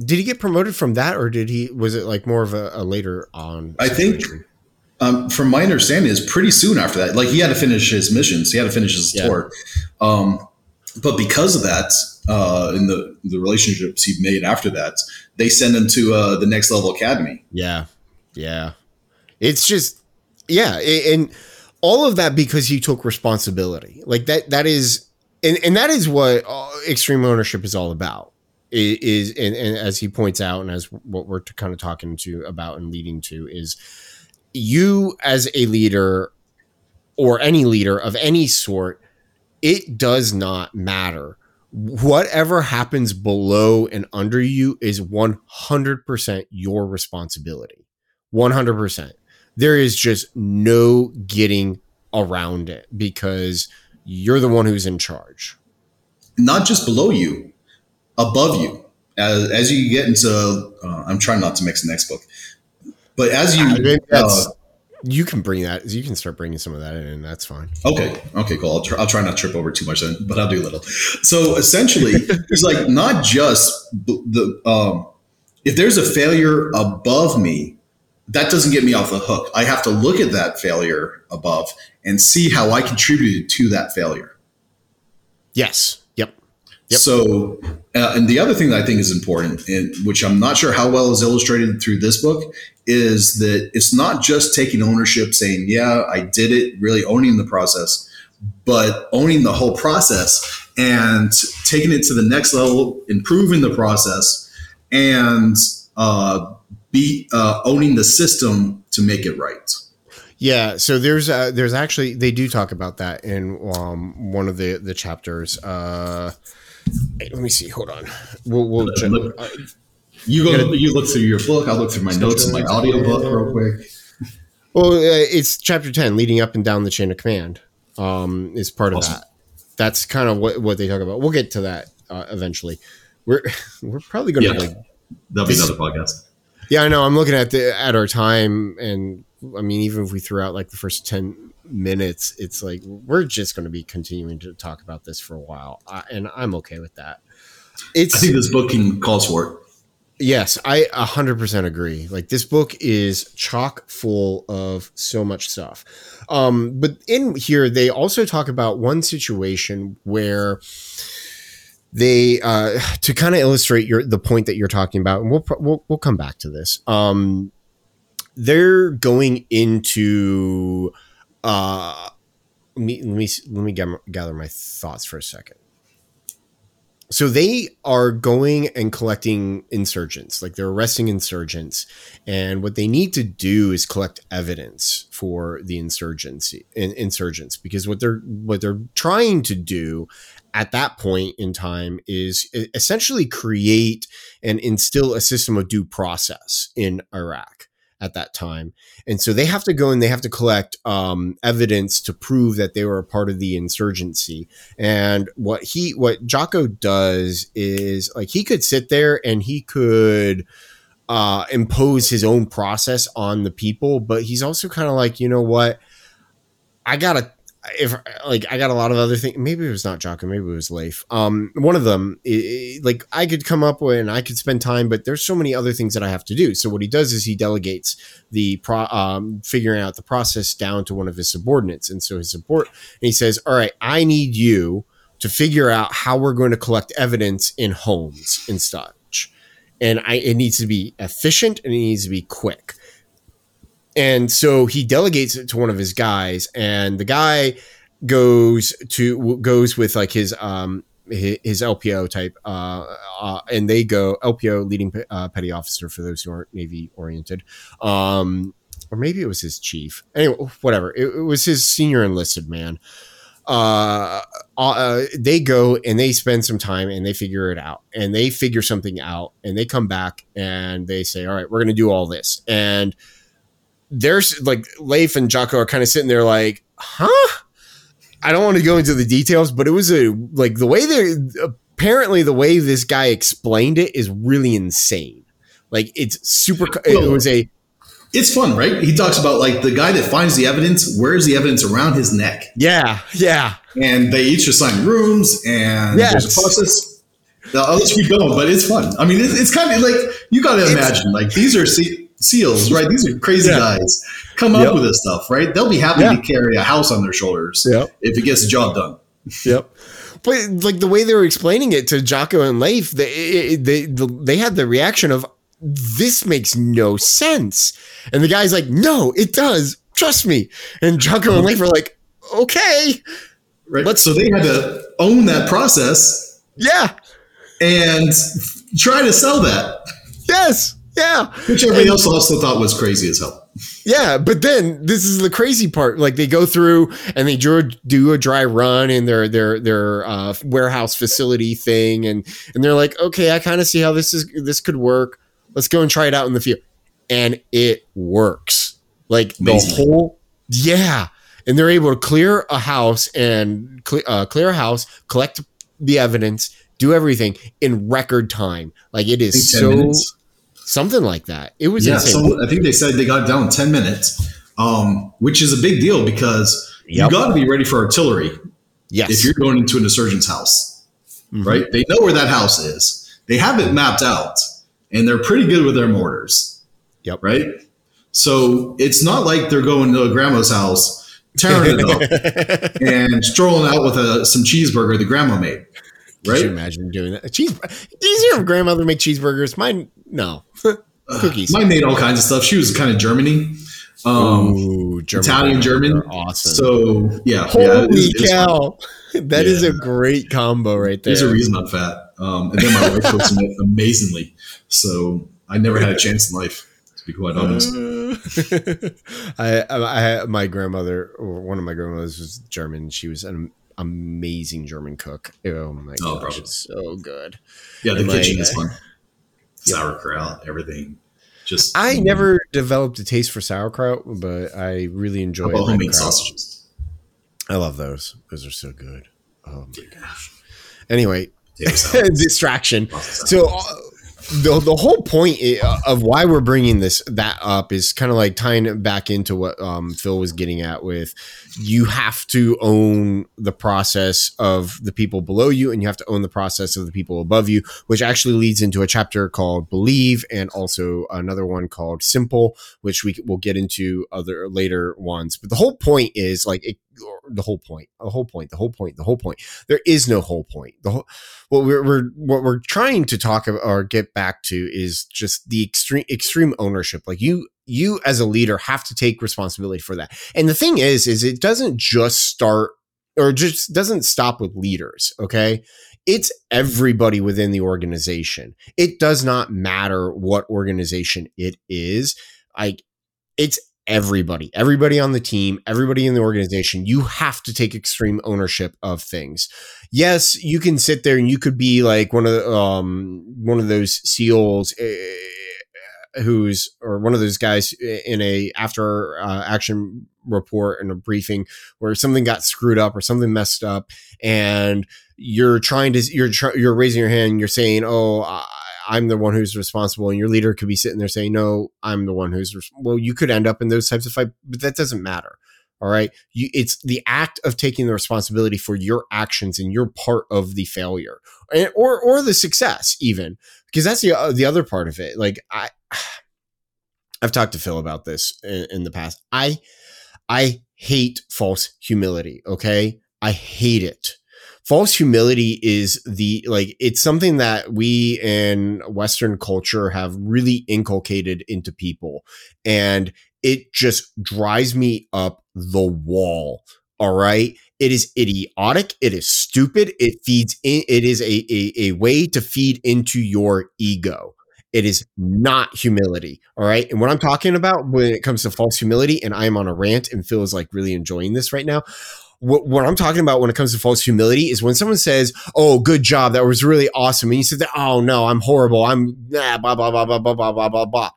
Did he get promoted from that, or did he? Was it like more of a, a later on? I think, um, from my understanding, is pretty soon after that. Like he had to finish his missions, he had to finish his yeah. tour. Um, but because of that, uh, in the the relationships he made after that, they send him to uh, the next level academy. Yeah, yeah. It's just yeah, and all of that because he took responsibility. Like that. That is and and that is what uh, extreme ownership is all about is and, and, as he points out and as what we're kind of talking to about and leading to is you as a leader or any leader of any sort it does not matter whatever happens below and under you is 100% your responsibility 100% there is just no getting around it because you're the one who's in charge. Not just below you, above you. As, as you get into, uh, I'm trying not to mix the next book, but as you, uh, you can bring that. You can start bringing some of that in. And that's fine. Okay. Okay. Cool. I'll, try, I'll try not to trip over too much then, but I'll do a little. So essentially, it's like not just the um, if there's a failure above me, that doesn't get me off the hook. I have to look at that failure above and see how I contributed to that failure. Yes. Yep. So, uh, and the other thing that I think is important, and which I'm not sure how well is illustrated through this book, is that it's not just taking ownership, saying, "Yeah, I did it," really owning the process, but owning the whole process and taking it to the next level, improving the process, and uh, be uh, owning the system to make it right. Yeah, so there's uh, there's actually they do talk about that in um, one of the the chapters. Uh, let me see. Hold on. We'll, we'll check. Look, uh, you go. Gotta, you look through your book. I'll look through my notes and my audio book real quick. Well, uh, it's chapter ten, leading up and down the chain of command. Um, is part awesome. of that. That's kind of what what they talk about. We'll get to that uh, eventually. We're we're probably going to yeah, like that'll be another podcast yeah, I know. I'm looking at the at our time, and I mean, even if we threw out like the first ten minutes, it's like we're just going to be continuing to talk about this for a while, and I'm okay with that. It's. I think this book can calls for it. Yes, I 100% agree. Like this book is chock full of so much stuff. Um, but in here, they also talk about one situation where they uh, to kind of illustrate your the point that you're talking about, and we'll we'll, we'll come back to this. Um, they're going into uh, let me let me let me gather my thoughts for a second. So they are going and collecting insurgents like they're arresting insurgents and what they need to do is collect evidence for the insurgency in, insurgents because what they're what they're trying to do at that point in time is essentially create and instill a system of due process in Iraq at that time. And so they have to go and they have to collect um, evidence to prove that they were a part of the insurgency. And what he, what Jocko does is like he could sit there and he could uh, impose his own process on the people, but he's also kind of like, you know what? I gotta if like I got a lot of other things. Maybe it was not Jocko. Maybe it was Leif. Um, one of them, it, like I could come up with and I could spend time, but there's so many other things that I have to do. So what he does is he delegates the pro, um, figuring out the process down to one of his subordinates, and so his support, and he says, "All right, I need you to figure out how we're going to collect evidence in homes and such, and I it needs to be efficient and it needs to be quick." And so he delegates it to one of his guys, and the guy goes to goes with like his um his, LPO type, uh, uh, and they go LPO leading uh, petty officer for those who aren't Navy oriented, um, or maybe it was his chief. Anyway, whatever. It, it was his senior enlisted man. Uh, uh, they go and they spend some time and they figure it out and they figure something out and they come back and they say, all right, we're going to do all this. And there's like Leif and Jocko are kind of sitting there like, huh? I don't want to go into the details, but it was a like the way they apparently the way this guy explained it is really insane. Like it's super. It was a. It's fun, right? He talks about like the guy that finds the evidence wears the evidence around his neck. Yeah, yeah. And they each assign rooms, and yes. there's a process. The others keep going, but it's fun. I mean, it's, it's kind of like you got to imagine like these are see SEALs, right? These are crazy yeah. guys. Come up with this stuff, right? They'll be happy yeah. to carry a house on their shoulders yep. if it gets the job done. Yep. But like the way they were explaining it to Jocko and Leif, they they they had the reaction of this makes no sense, and the guy's like, "No, it does. Trust me." And Jocko and Leif are like, "Okay." Right. Let's, so they had to own that process. Yeah. And try to sell that. Yes. Yeah. Which everybody else also thought was crazy as hell. Yeah, but then this is the crazy part. Like they go through and they do a, do a dry run in their their their uh, warehouse facility thing, and and they're like, okay, I kind of see how this is this could work. Let's go and try it out in the field, and it works. Like Amazing. the whole yeah, and they're able to clear a house and clear, uh, clear a house, collect the evidence, do everything in record time. Like it is so. Minutes something like that. It was yeah. So I think they said they got down ten minutes, um, which is a big deal because yep. you got to be ready for artillery. Yes, if you're going into an insurgent's house, mm-hmm. right? They know where that house is. They have it mapped out, and they're pretty good with their mortars. Yep. Right. So it's not like they're going to a grandma's house, tearing it up, and strolling out with a, some cheeseburger the grandma made. Right? Could you imagine doing that? Cheese easier if grandmother make cheeseburgers. Mine no. Cookies. Uh, mine made all kinds of stuff. She was kind of Germany. Um, Ooh, German Italian German. Awesome. So yeah. Holy yeah, it is, cow. That yeah. is a great combo right there. There's a reason I'm fat. Um, and then my wife cooks amazingly. So I never had a chance in life to be quite honest. I, I, I, my grandmother, or one of my grandmothers was German. She was an amazing German cook. Oh my oh, gosh, it's so good. Yeah, the and kitchen like, is fun sauerkraut, everything. Just I mm. never developed a taste for sauerkraut, but I really enjoy homemade sausages. I love those. Those are so good. Oh my gosh. Anyway, distraction. So uh, the the whole point of why we're bringing this that up is kind of like tying it back into what um, Phil was getting at with you have to own the process of the people below you and you have to own the process of the people above you which actually leads into a chapter called believe and also another one called simple which we will get into other later ones. But the whole point is like it, the whole point the whole point the whole point the whole point. There is no whole point. The whole what we're, we're what we're trying to talk about or get back to is just the extreme extreme ownership. Like you you as a leader have to take responsibility for that. And the thing is is it doesn't just start or just doesn't stop with leaders okay? It's everybody within the organization. It does not matter what organization it is. Like it's everybody, everybody on the team, everybody in the organization, you have to take extreme ownership of things. Yes, you can sit there and you could be like one of the, um one of those seals uh, who's or one of those guys in a after uh, action report and a briefing where something got screwed up or something messed up and you're trying to you're tr- you're raising your hand you're saying oh I'm the one who's responsible, and your leader could be sitting there saying, "No, I'm the one who's well." You could end up in those types of fight, but that doesn't matter. All right, you, it's the act of taking the responsibility for your actions, and you're part of the failure, and, or or the success, even because that's the uh, the other part of it. Like I, I've talked to Phil about this in, in the past. I I hate false humility. Okay, I hate it false humility is the like it's something that we in western culture have really inculcated into people and it just drives me up the wall all right it is idiotic it is stupid it feeds in it is a, a, a way to feed into your ego it is not humility. All right. And what I'm talking about when it comes to false humility, and I'm on a rant and Phil is like really enjoying this right now what, what, I'm talking about when it comes to false humility is when someone says, "Oh, good job, that was really awesome," and you said, "Oh no, I'm horrible, I'm blah blah blah blah blah blah blah blah blah blah."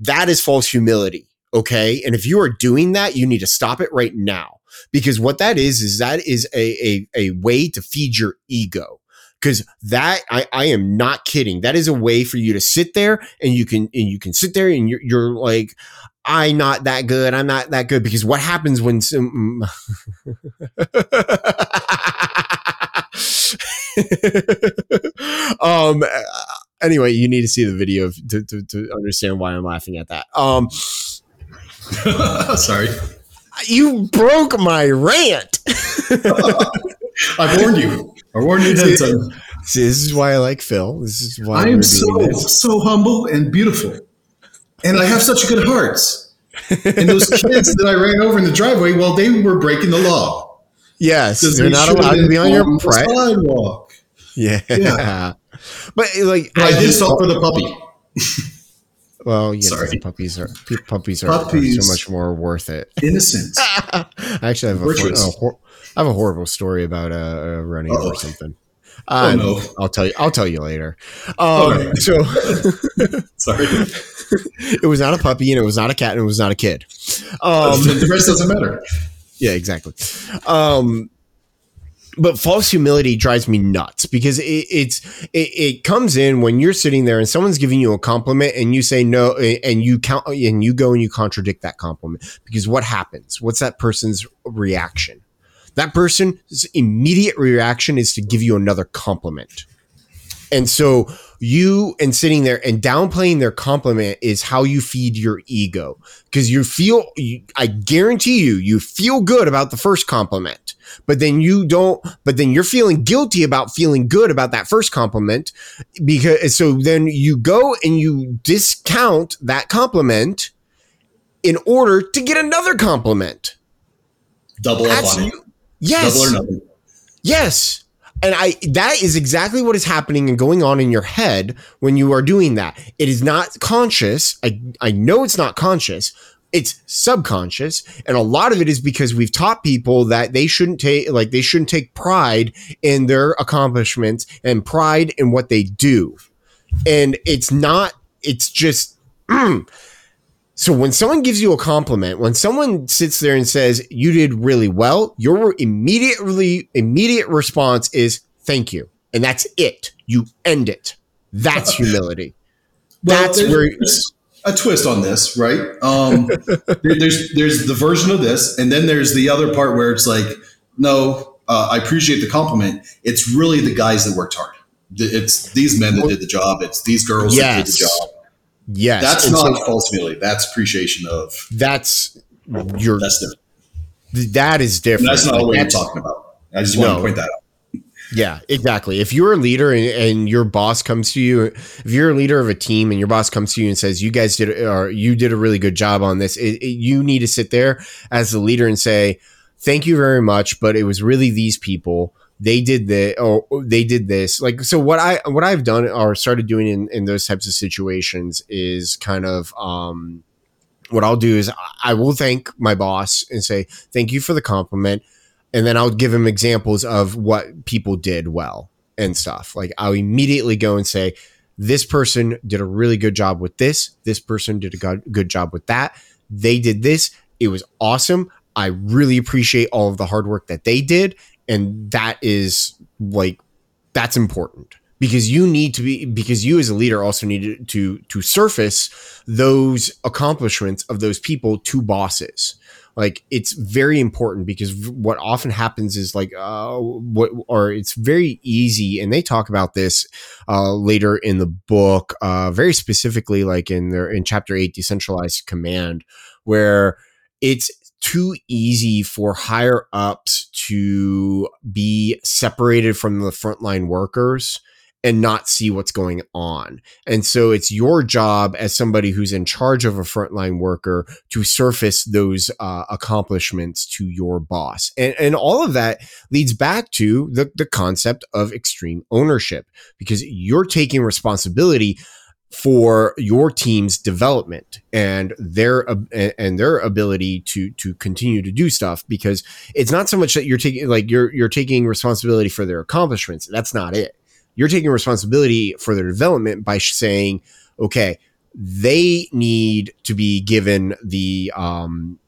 That is false humility, okay? And if you are doing that, you need to stop it right now because what that is is that is a a, a way to feed your ego because that I, I am not kidding. That is a way for you to sit there and you can and you can sit there and you're, you're like, I'm not that good. I'm not that good because what happens when some um anyway, you need to see the video to, to, to understand why I'm laughing at that. Um sorry. You broke my rant. I warned you. I warned you time. See, this is why I like Phil. This is why I am so so humble and beautiful and I have such good hearts. And those kids that I ran over in the driveway, well, they were breaking the law. Yes, they're they not allowed to be on your sidewalk. Yeah, yeah. But like, but I, I did stop for the puppy. Well, yeah, Sorry. puppies are puppies are, puppies. are, so much more worth it. Innocent. I actually have a, a, I have a horrible story about uh, running Uh-oh. over something. Uh, oh, no. I'll tell you. I'll tell you later. Um, So, sorry. it was not a puppy, and it was not a cat, and it was not a kid. Um, the rest doesn't matter. Yeah, exactly. Um, but false humility drives me nuts because it, it's it, it, comes in when you're sitting there and someone's giving you a compliment and you say no and you count and you go and you contradict that compliment because what happens? What's that person's reaction? That person's immediate reaction is to give you another compliment. And so you and sitting there and downplaying their compliment is how you feed your ego. Because you feel I guarantee you you feel good about the first compliment but then you don't but then you're feeling guilty about feeling good about that first compliment because so then you go and you discount that compliment in order to get another compliment. Double up on it Yes. Yes. And I that is exactly what is happening and going on in your head when you are doing that. It is not conscious. I I know it's not conscious. It's subconscious, and a lot of it is because we've taught people that they shouldn't take like they shouldn't take pride in their accomplishments and pride in what they do. And it's not it's just so when someone gives you a compliment, when someone sits there and says you did really well, your immediately immediate response is thank you. And that's it. You end it. That's humility. that's there's, where a twist on this, right? Um, there- there's there's the version of this, and then there's the other part where it's like, no, uh, I appreciate the compliment. It's really the guys that worked hard. It's these men that did the job. It's these girls that did the job. Yes, That's not so false humility. That's appreciation of that's your that's different. that is different. that's not Like, what I'm talking about. I just want to point that out. Yeah, exactly. If you're a leader and, and your boss comes to you, if you're a leader of a team and your boss comes to you and says, "You guys did, or you did a really good job on this," it, it- you need to sit there as the leader and say, "Thank you very much," but it was really these people. They did the, or they did this. Like, so what I what I've done or started doing in in those types of situations is kind of um, what I'll do is I will thank my boss and say, "Thank you for the compliment." and then I'll give him examples of what people did well and stuff. Like I'll immediately go and say, this person did a really good job with this. This person did a good job with that. They did this. It was awesome. I really appreciate all of the hard work that they did. And that is like, that's important. Because you need to be, because you as a leader also need to, to surface those accomplishments of those people to bosses. Like it's very important because what often happens is like uh what or it's very easy and they talk about this uh later in the book uh very specifically like in their in chapter 8 decentralized command where it's too easy for higher ups to be separated from the frontline workers and not see what's going on. And so it's your job as somebody who's in charge of a frontline worker to surface those uh, accomplishments to your boss. And, and all of that leads back to the, the concept of extreme ownership because you're taking responsibility for your team's development and their uh, and their ability to to continue to do stuff because it's not so much that you're taking like you're you're taking responsibility for their accomplishments. That's not it. You're taking responsibility for their development by saying, okay, they need to be given the um,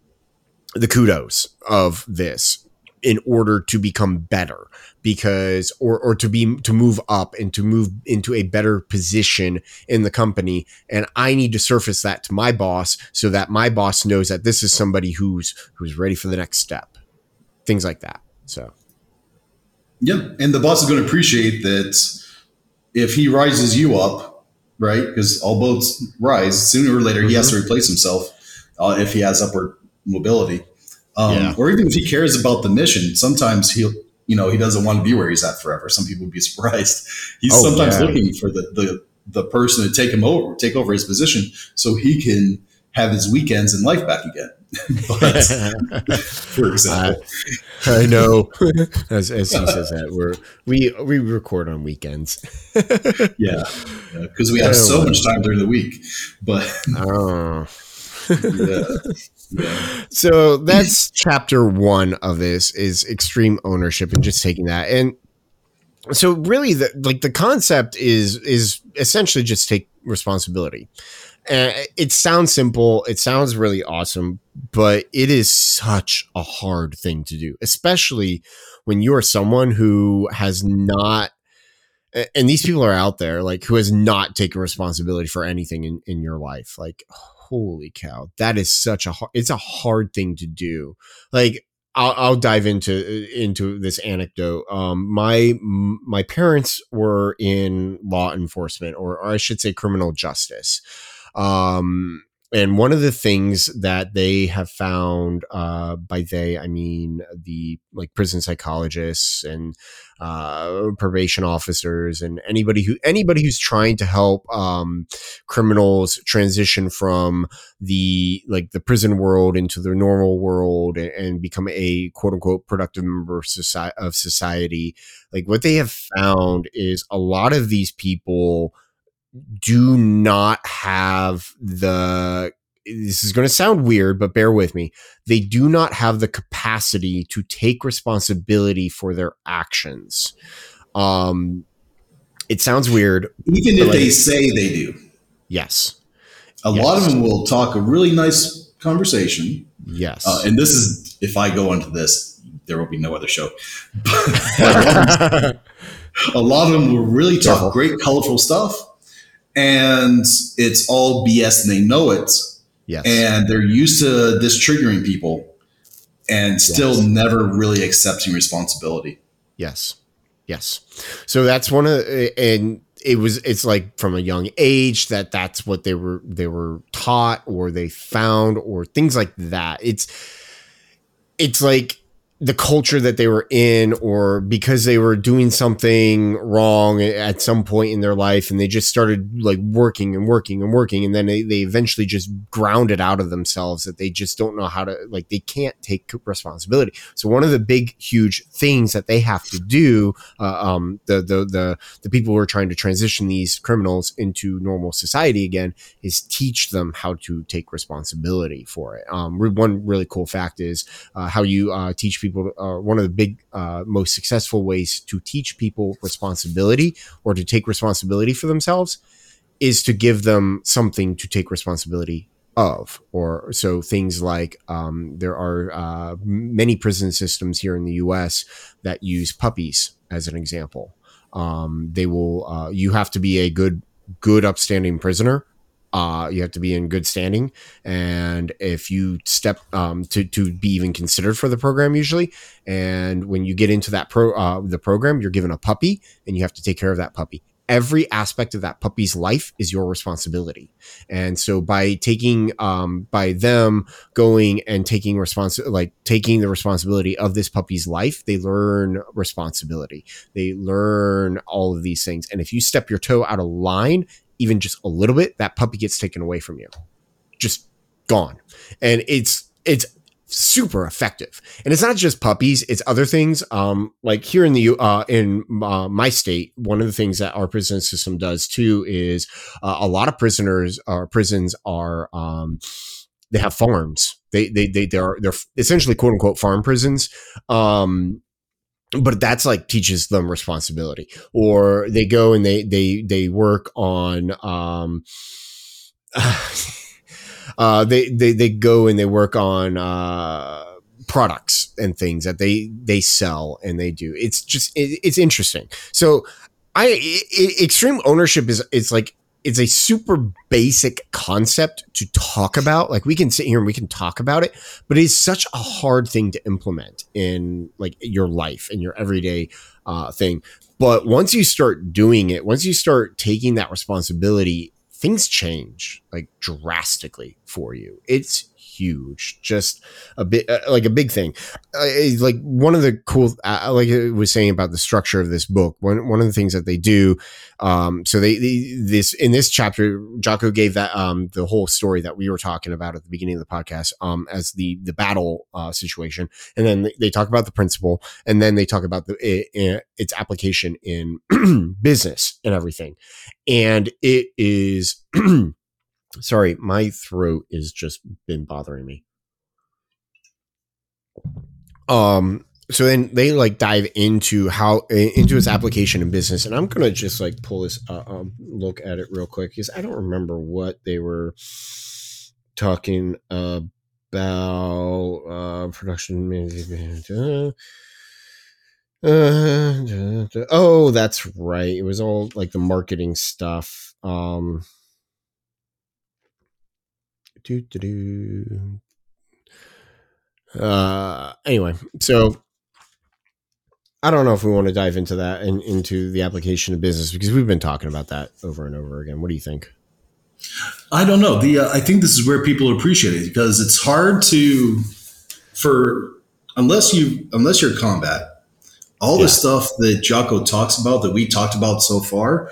the kudos of this in order to become better because or or to be to move up and to move into a better position in the company and I need to surface that to my boss so that my boss knows that this is somebody who's who's ready for the next step things like that so Yeah, and the boss is going to appreciate that if he rises you up, right? Because all boats rise sooner or later. He has to replace himself uh, if he has upward mobility, um, Yeah. or even if he cares about the mission. Sometimes he'll, you know, he doesn't want to be where he's at forever. Some people would be surprised. He's Oh, sometimes yeah. looking for the the the person to take him over, take over his position, so he can have his weekends and life back again. but, for example, I know. As, as he says that, we're we we record on weekends. yeah, because we have Oh, so much time during the week. But Oh. yeah, So that's chapter one of this is extreme ownership and just taking that. And so really the like the concept is is essentially just take responsibility. And it sounds simple, it sounds really awesome, but it is such a hard thing to do, especially when you are someone who has not and these people are out there like who has not taken responsibility for anything in, in your life like holy cow that is such a hard it's a hard thing to do. Like I'll, I'll dive into into this anecdote. Um my my parents were in law enforcement or, or i should say criminal justice. Um and one of the things that they have found uh by they i mean the like prison psychologists and uh, probation officers and anybody who anybody who's trying to help um, criminals transition from the like the prison world into the normal world and, and become a quote unquote productive member of society, of society. Like what they have found is a lot of these people do not have the this is going to sound weird, but bear with me. They do not have the capacity to take responsibility for their actions. Um, it sounds weird. Even if like- they say they do, Yes. a Yes. lot of them will talk a really nice conversation. Yes. Uh, and this is, if I go into this, there will be no other show. a lot of them will really talk Careful. great, colorful stuff. And it's all BS and they know it. Yes. And they're used to this triggering people and still yes. never really accepting responsibility. Yes. Yes. So that's one of and it was it's like from a young age that that's what they were they were taught or they found or things like that. It's it's like the culture that they were in or because they were doing something wrong at some point in their life and they just started like working and working and working and then they, they eventually just ground it out of themselves that they just don't know how to like they can't take responsibility. So one of the big huge things that they have to do uh, um, the, the the the people who are trying to transition these criminals into normal society again is teach them how to take responsibility for it. Um, one really cool fact is uh, how you uh, teach people people uh, one of the big uh, most successful ways to teach people responsibility or to take responsibility for themselves is to give them something to take responsibility of. Or so things like um, there are uh, many prison systems here in the us that use puppies as an example. Um, they will uh, you have to be a good good upstanding prisoner uh, you have to be in good standing, and if you step um, to to be even considered for the program, usually, and when you get into that pro uh, the program, you're given a puppy, and you have to take care of that puppy every aspect of that puppy's life is your responsibility. And so by taking, um, by them going and taking response, like taking the responsibility of this puppy's life, they learn responsibility. They learn all of these things. And if you step your toe out of line, even just a little bit, that puppy gets taken away from you. Just gone. And it's it's super effective. And it's not just puppies, it's other things. Um, like here in the uh, in uh, my state, one of the things that our prison system does too is uh, a lot of prisoners or prisons are um, they have farms. They they they they're they're essentially quote unquote farm prisons. Um, but that's like teaches them responsibility. Or they go and they they they work on um uh they they they go and they work on uh products and things that they they sell and they do. It's just it, it's interesting. So i it, extreme ownership is it's like it's a super basic concept to talk about. Like we can sit here and we can talk about it, but it's such a hard thing to implement in like your life and your everyday uh, thing. But once you start doing it, once you start taking that responsibility, things change like drastically for you. It's huge, just a bit uh, like a big thing. Uh, like one of the cool, uh, like I was saying about the structure of this book. One one of the things that they do, um, so they, they this in this chapter, Jocko gave that um the whole story that we were talking about at the beginning of the podcast, um, as the the battle uh, situation, and then they talk about the principle, and then they talk about the it, its application in business and everything, and it is. Sorry, my throat has just been bothering me. Um, so then they like dive into how into its application in business, and I'm gonna just like pull this uh, um, look at it real quick because I don't remember what they were talking about. Uh, production. Uh, uh, oh, that's right. It was all like the marketing stuff. Um, do, do, do. Uh, anyway, so I don't know if we want to dive into that and into the application of business because we've been talking about that over and over again. What do you think? I don't know. The uh, I think this is where people appreciate it because it's hard to for unless you unless you're combat, all yeah. the stuff that Jocko talks about that we talked about so far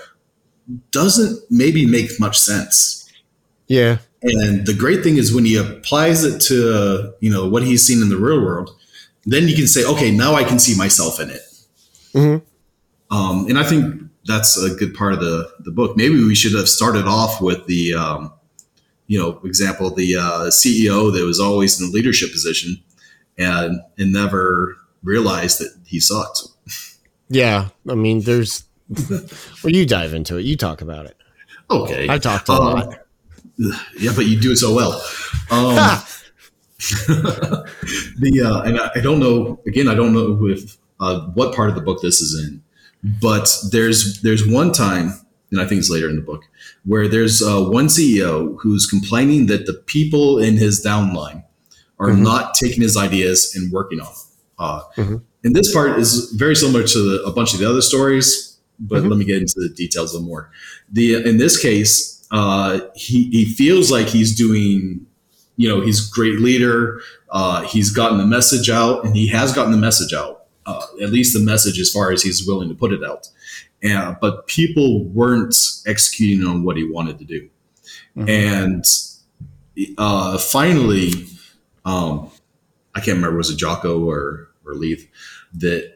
doesn't maybe make much sense. Yeah. And the great thing is when he applies it to you know what he's seen in the real world, then you can say, okay, now I can see myself in it. Mm-hmm. Um, and I think that's a good part of the the book. Maybe we should have started off with the um, you know example the uh, CEO that was always in a leadership position and and never realized that he sucked. Yeah, I mean, there's well, you dive into it. You talk about it. Okay, I talked a um, lot. Yeah, but you do it so well. Um, the uh, and I, I, don't know. Again, I don't know if uh, what part of the book this is in, but there's there's one time and I think it's later in the book, where there's uh, one CEO who's complaining that the people in his downline are mm-hmm. not taking his ideas and working on. Uh, mm-hmm. And this part is very similar to the, a bunch of the other stories, but mm-hmm. let me get into the details a little more. The in this case, uh, he he feels like he's doing, you know, he's a great leader. Uh, he's gotten the message out, and he has gotten the message out. Uh, at least the message as far as he's willing to put it out. And, but people weren't executing on what he wanted to do. Mm-hmm. And uh, finally, um, I can't remember was it Jocko or or Leif that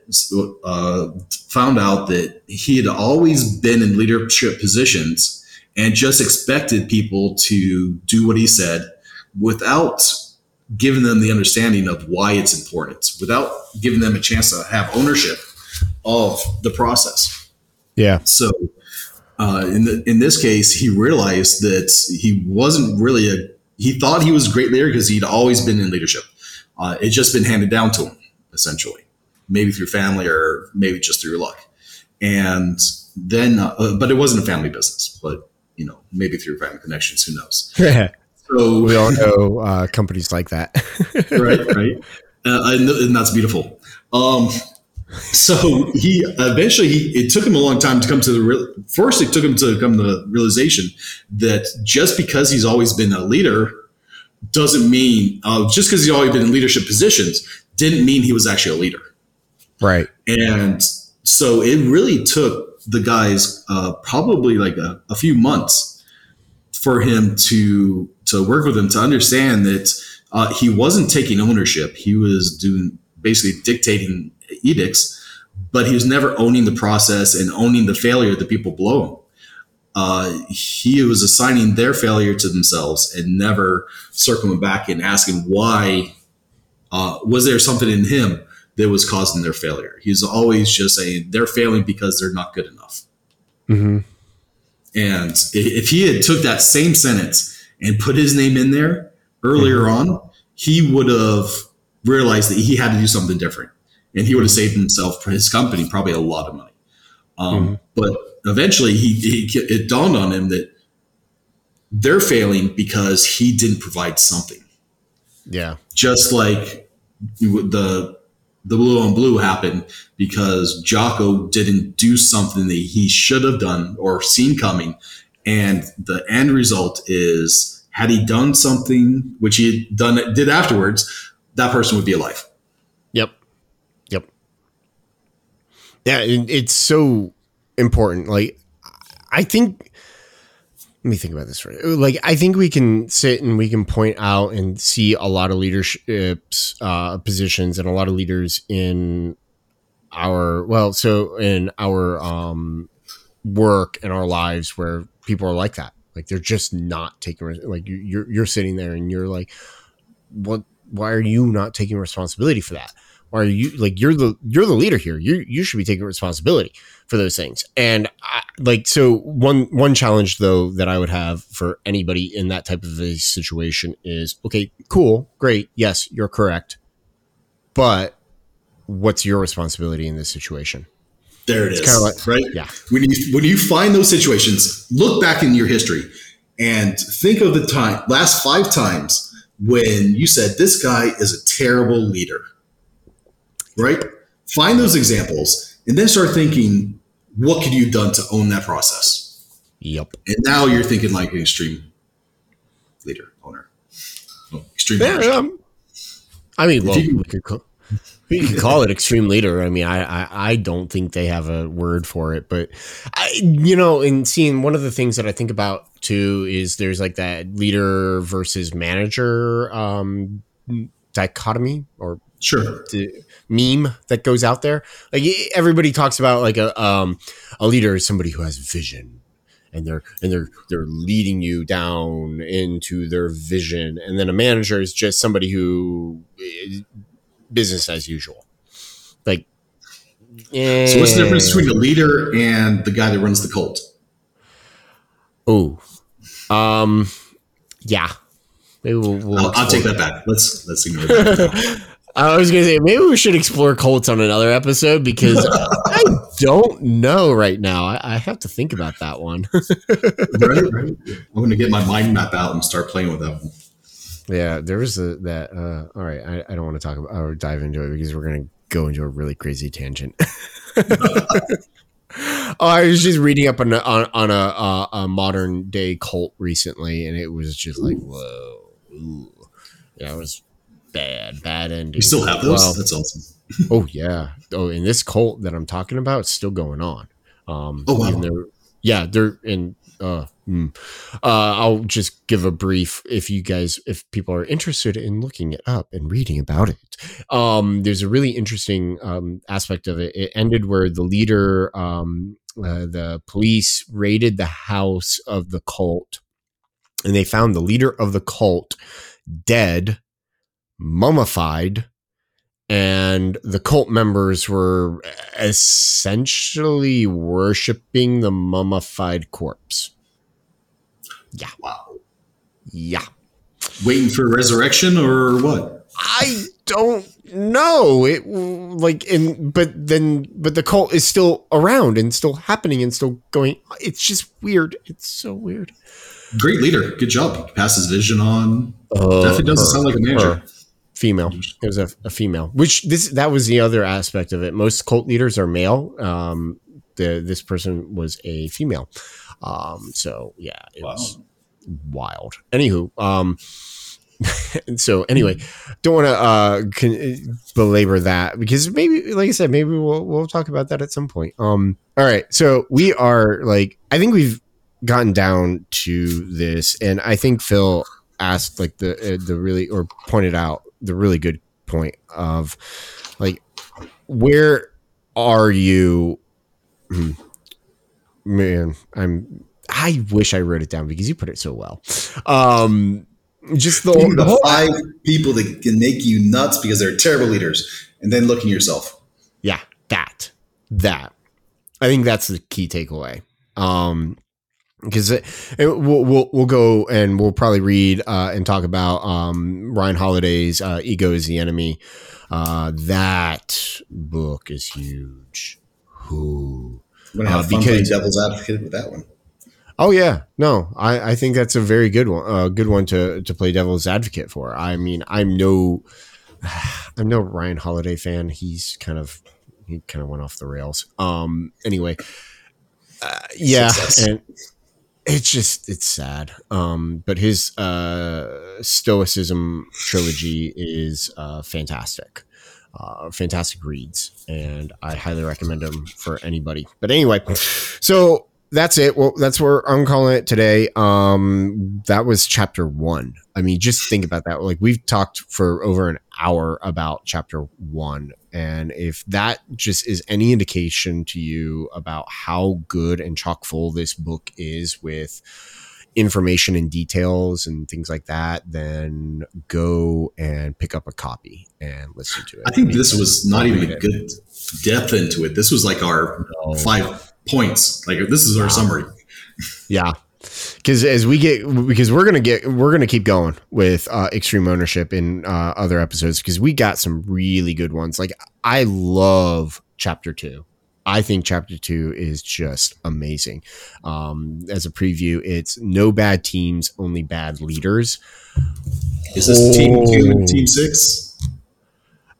uh, found out that he had always been in leadership positions and just expected people to do what he said without giving them the understanding of why it's important, without giving them a chance to have ownership of the process. Yeah. So uh, in the, in this case, he realized that he wasn't really a he thought he was a great leader because he'd always been in leadership. Uh, it's just been handed down to him, essentially, maybe through family or maybe just through luck. And then, uh, but it wasn't a family business, but you know, maybe through family connections, who knows? Yeah. so we all know uh, companies like that, right? Right, uh, and, and, that's beautiful. Um, so he eventually he, it took him a long time to come to the real, first it took him to come to the realization that just because he's always been a leader doesn't mean uh, just because he's always been in leadership positions didn't mean he was actually a leader right and so it really took the guys uh, probably like a, a few months for him to to work with him to understand that uh, he wasn't taking ownership he was doing basically dictating edicts, but he was never owning the process and owning the failure that people below him. Uh, he was assigning their failure to themselves and never circling back and asking why uh, was there something in him that was causing their failure. He's always just saying they're failing because they're not good enough. Mm-hmm. And if he had took that same sentence and put his name in there earlier mm-hmm. on, he would have realized that he had to do something different and he would have saved himself for his company probably a lot of money. Um, mm-hmm. But eventually, he, he, it dawned on him that they're failing because he didn't provide something. Yeah, just like the the blue on blue happened because Jocko didn't do something that he should have done or seen coming, and the end result is had he done something which he done did afterwards, that person would be alive. Yep. Yep. Yeah, it's so important. Like, I think. Let me think about this. for Right, like I think we can sit and we can point out and see a lot of leadership uh, positions and a lot of leaders in our well, so in our um, work and our lives where people are like that. Like they're just not taking like you're you're sitting there and you're like, what? Why are you not taking responsibility for that? Or you like you're the you're the leader here. You you should be taking responsibility for those things. And I, like so one one challenge though that I would have for anybody in that type of a situation is okay, cool, great, yes, you're correct, but what's your responsibility in this situation? There it it's is. Like, right? Yeah. When you when you find those situations, look back in your history and think of the time last five times when you said this guy is a terrible leader right? Find those examples and then start thinking, what could you have done to own that process? Yep. And now you're thinking like an extreme leader, owner. Oh, extreme yeah, um, I mean, well, you, we could call, we could call it extreme leader. I mean, I, I, I don't think they have a word for it, but I, you know, in seeing one of the things that I think about too is there's like that leader versus manager um, dichotomy or sure meme that goes out there. Like everybody talks about like a um a leader is somebody who has vision and they're and they're they're leading you down into their vision and then a manager is just somebody who business as usual. Like eh. So what's the difference between a leader and the guy that runs the cult? Oh. Um yeah. We'll, we'll I'll, I'll, take that back. Let's let's ignore that. I was gonna say maybe we should explore cults on another episode because I don't know right now. I, I have to think about that one. right, right. I'm gonna get my mind map out and start playing with that one. Yeah, there was a that. Uh, all right, I, I don't want to talk about or dive into it because we're gonna go into a really crazy tangent. oh, I was just reading up on a, on, on a, uh, a modern day cult recently, and it was just like, whoa, ooh. yeah, it was bad, bad ending. You still have those? Well, That's awesome. oh yeah. Oh, in this cult that I'm talking about, it's still going on. Um, oh wow. They're, yeah, they're in. Uh, mm, uh, I'll just give a brief if you guys, if people are interested in looking it up and reading about it. Um, there's a really interesting um, aspect of it. It ended where the leader, um, uh, the police raided the house of the cult, and they found the leader of the cult dead mummified and the cult members were essentially worshiping the mummified corpse. Yeah. Wow. Yeah. Waiting for resurrection or what? I don't know. It like in but then but the cult is still around and still happening and still going. It's just weird. It's so weird. Great leader. Good job. He passes vision on. Uh, Definitely doesn't her, sound like a manager. Her female. It was a, a, female, which this that was the other aspect of it. Most cult leaders are male. Um, the this person was a female. Um, so yeah, it wow. was wild. Anywho, um, so anyway, don't want to uh con- belabor that because maybe, like I said, maybe we'll we'll talk about that at some point. Um, all right, so we are like, I think we've gotten down to this, and I think Phil asked like the uh, the really or pointed out the really good point of like where are you? Hmm, man i'm i wish i wrote it down because you put it so well. Um just the, the, the five people that can make you nuts because they're terrible leaders and then look in yourself. Yeah that that. I think that's the key takeaway. Um because we'll, we'll we'll go and we'll probably read uh, and talk about um, Ryan Holiday's uh, "Ego Is the Enemy." Uh, that book is huge. Who? I'm gonna have uh, fun because, devil's advocate with that one. Oh yeah, no, I, I think that's a very good one. A good one to to play devil's advocate for. I mean, I'm no, I'm no Ryan Holiday fan. He's kind of he kind of went off the rails. Um. Anyway. Uh, yeah, Success. and it's just it's sad. Um but his uh stoicism trilogy is uh fantastic. Uh fantastic reads and i highly recommend them for anybody. But anyway so that's it. Well that's where i'm calling it today. Um that was chapter one. I mean just think about that. Like we've talked for over an hour about chapter one and if that just is any indication to you about how good and chock full this book is with information and details and things like that, then go and pick up a copy and listen to it. I think this was not even a good depth into it. This was like our no. five points. Like this is our wow. summary. Yeah because as we get because we're gonna get we're gonna keep going with uh, extreme ownership in uh, other episodes because we got some really good ones. Like i love chapter two. I think chapter two is just amazing. Um, as a preview it's no bad teams only bad leaders. Is this oh. team two and team six?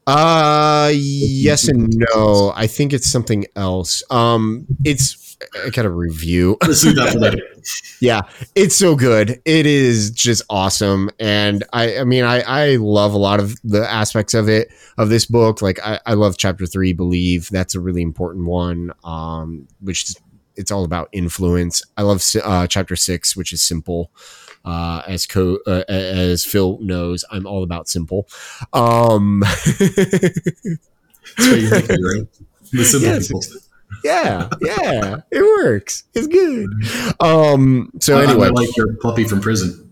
Uh yes and no. I think it's something else. Um it's I got a review. yeah, it's so good. It is just awesome, and I, I mean, I, I love a lot of the aspects of it of this book. Like, I, I love chapter three, believe that's a really important one. Um, which is, it's all about influence. I love uh, chapter six, which is simple. Uh, as co uh, as Phil knows, I'm all about simple. Um, that's what you're thinking, right? The simple people yeah, yeah, it works. It's good. Um. So I, anyway, I like your puppy from prison.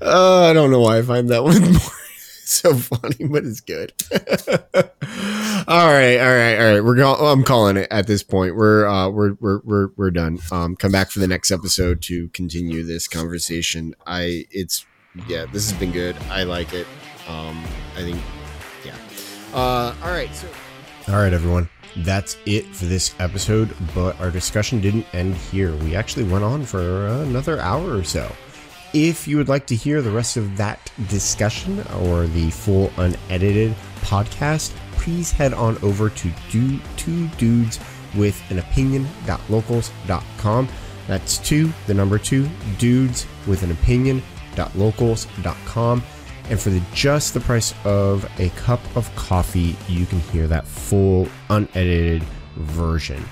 uh, I don't know why I find that one more so funny, but it's good. all right, all right, all right. We're going. I'm calling it at this point. We're uh, we're we're we're we're done. Um, come back for the next episode to continue this conversation. I it's yeah, this has been good. I like it. Um, I think yeah. Uh, all right, so all right, everyone. That's it for this episode, but our discussion didn't end here. We actually went on for another hour or so. If you would like to hear the rest of that discussion or the full unedited podcast, please head on over to do two dudes with an opinion.locals.com. That's two, the number two, dudes with an opinion.locals.com. And for the, just the price of a cup of coffee, you can hear that full unedited version.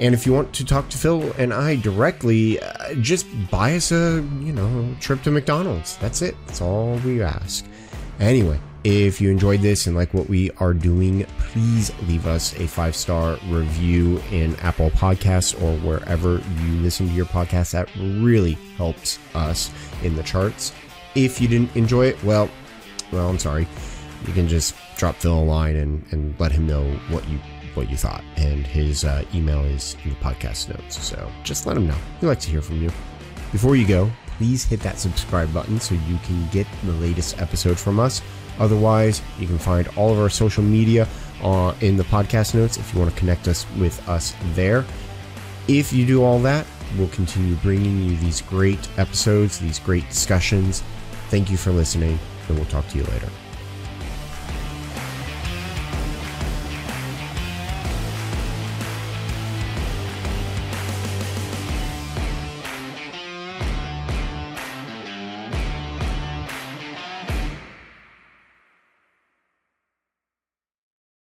And if you want to talk to Phil and I directly, uh, just buy us a, you know, trip to McDonald's. That's it. That's all we ask. Anyway, if you enjoyed this and like what we are doing, please leave us a five star review in Apple Podcasts or wherever you listen to your podcast. That really helps us in the charts. If you didn't enjoy it, well, well, I'm sorry. You can just drop Phil a line and, and let him know what you what you thought. And his uh, email is in the podcast notes. So just let him know. We'd like to hear from you. Before you go, please hit that subscribe button so you can get the latest episode from us. Otherwise, you can find all of our social media uh, in the podcast notes if you want to connect us with us there. If you do all that, we'll continue bringing you these great episodes, these great discussions. Thank you for listening, and we'll talk to you later.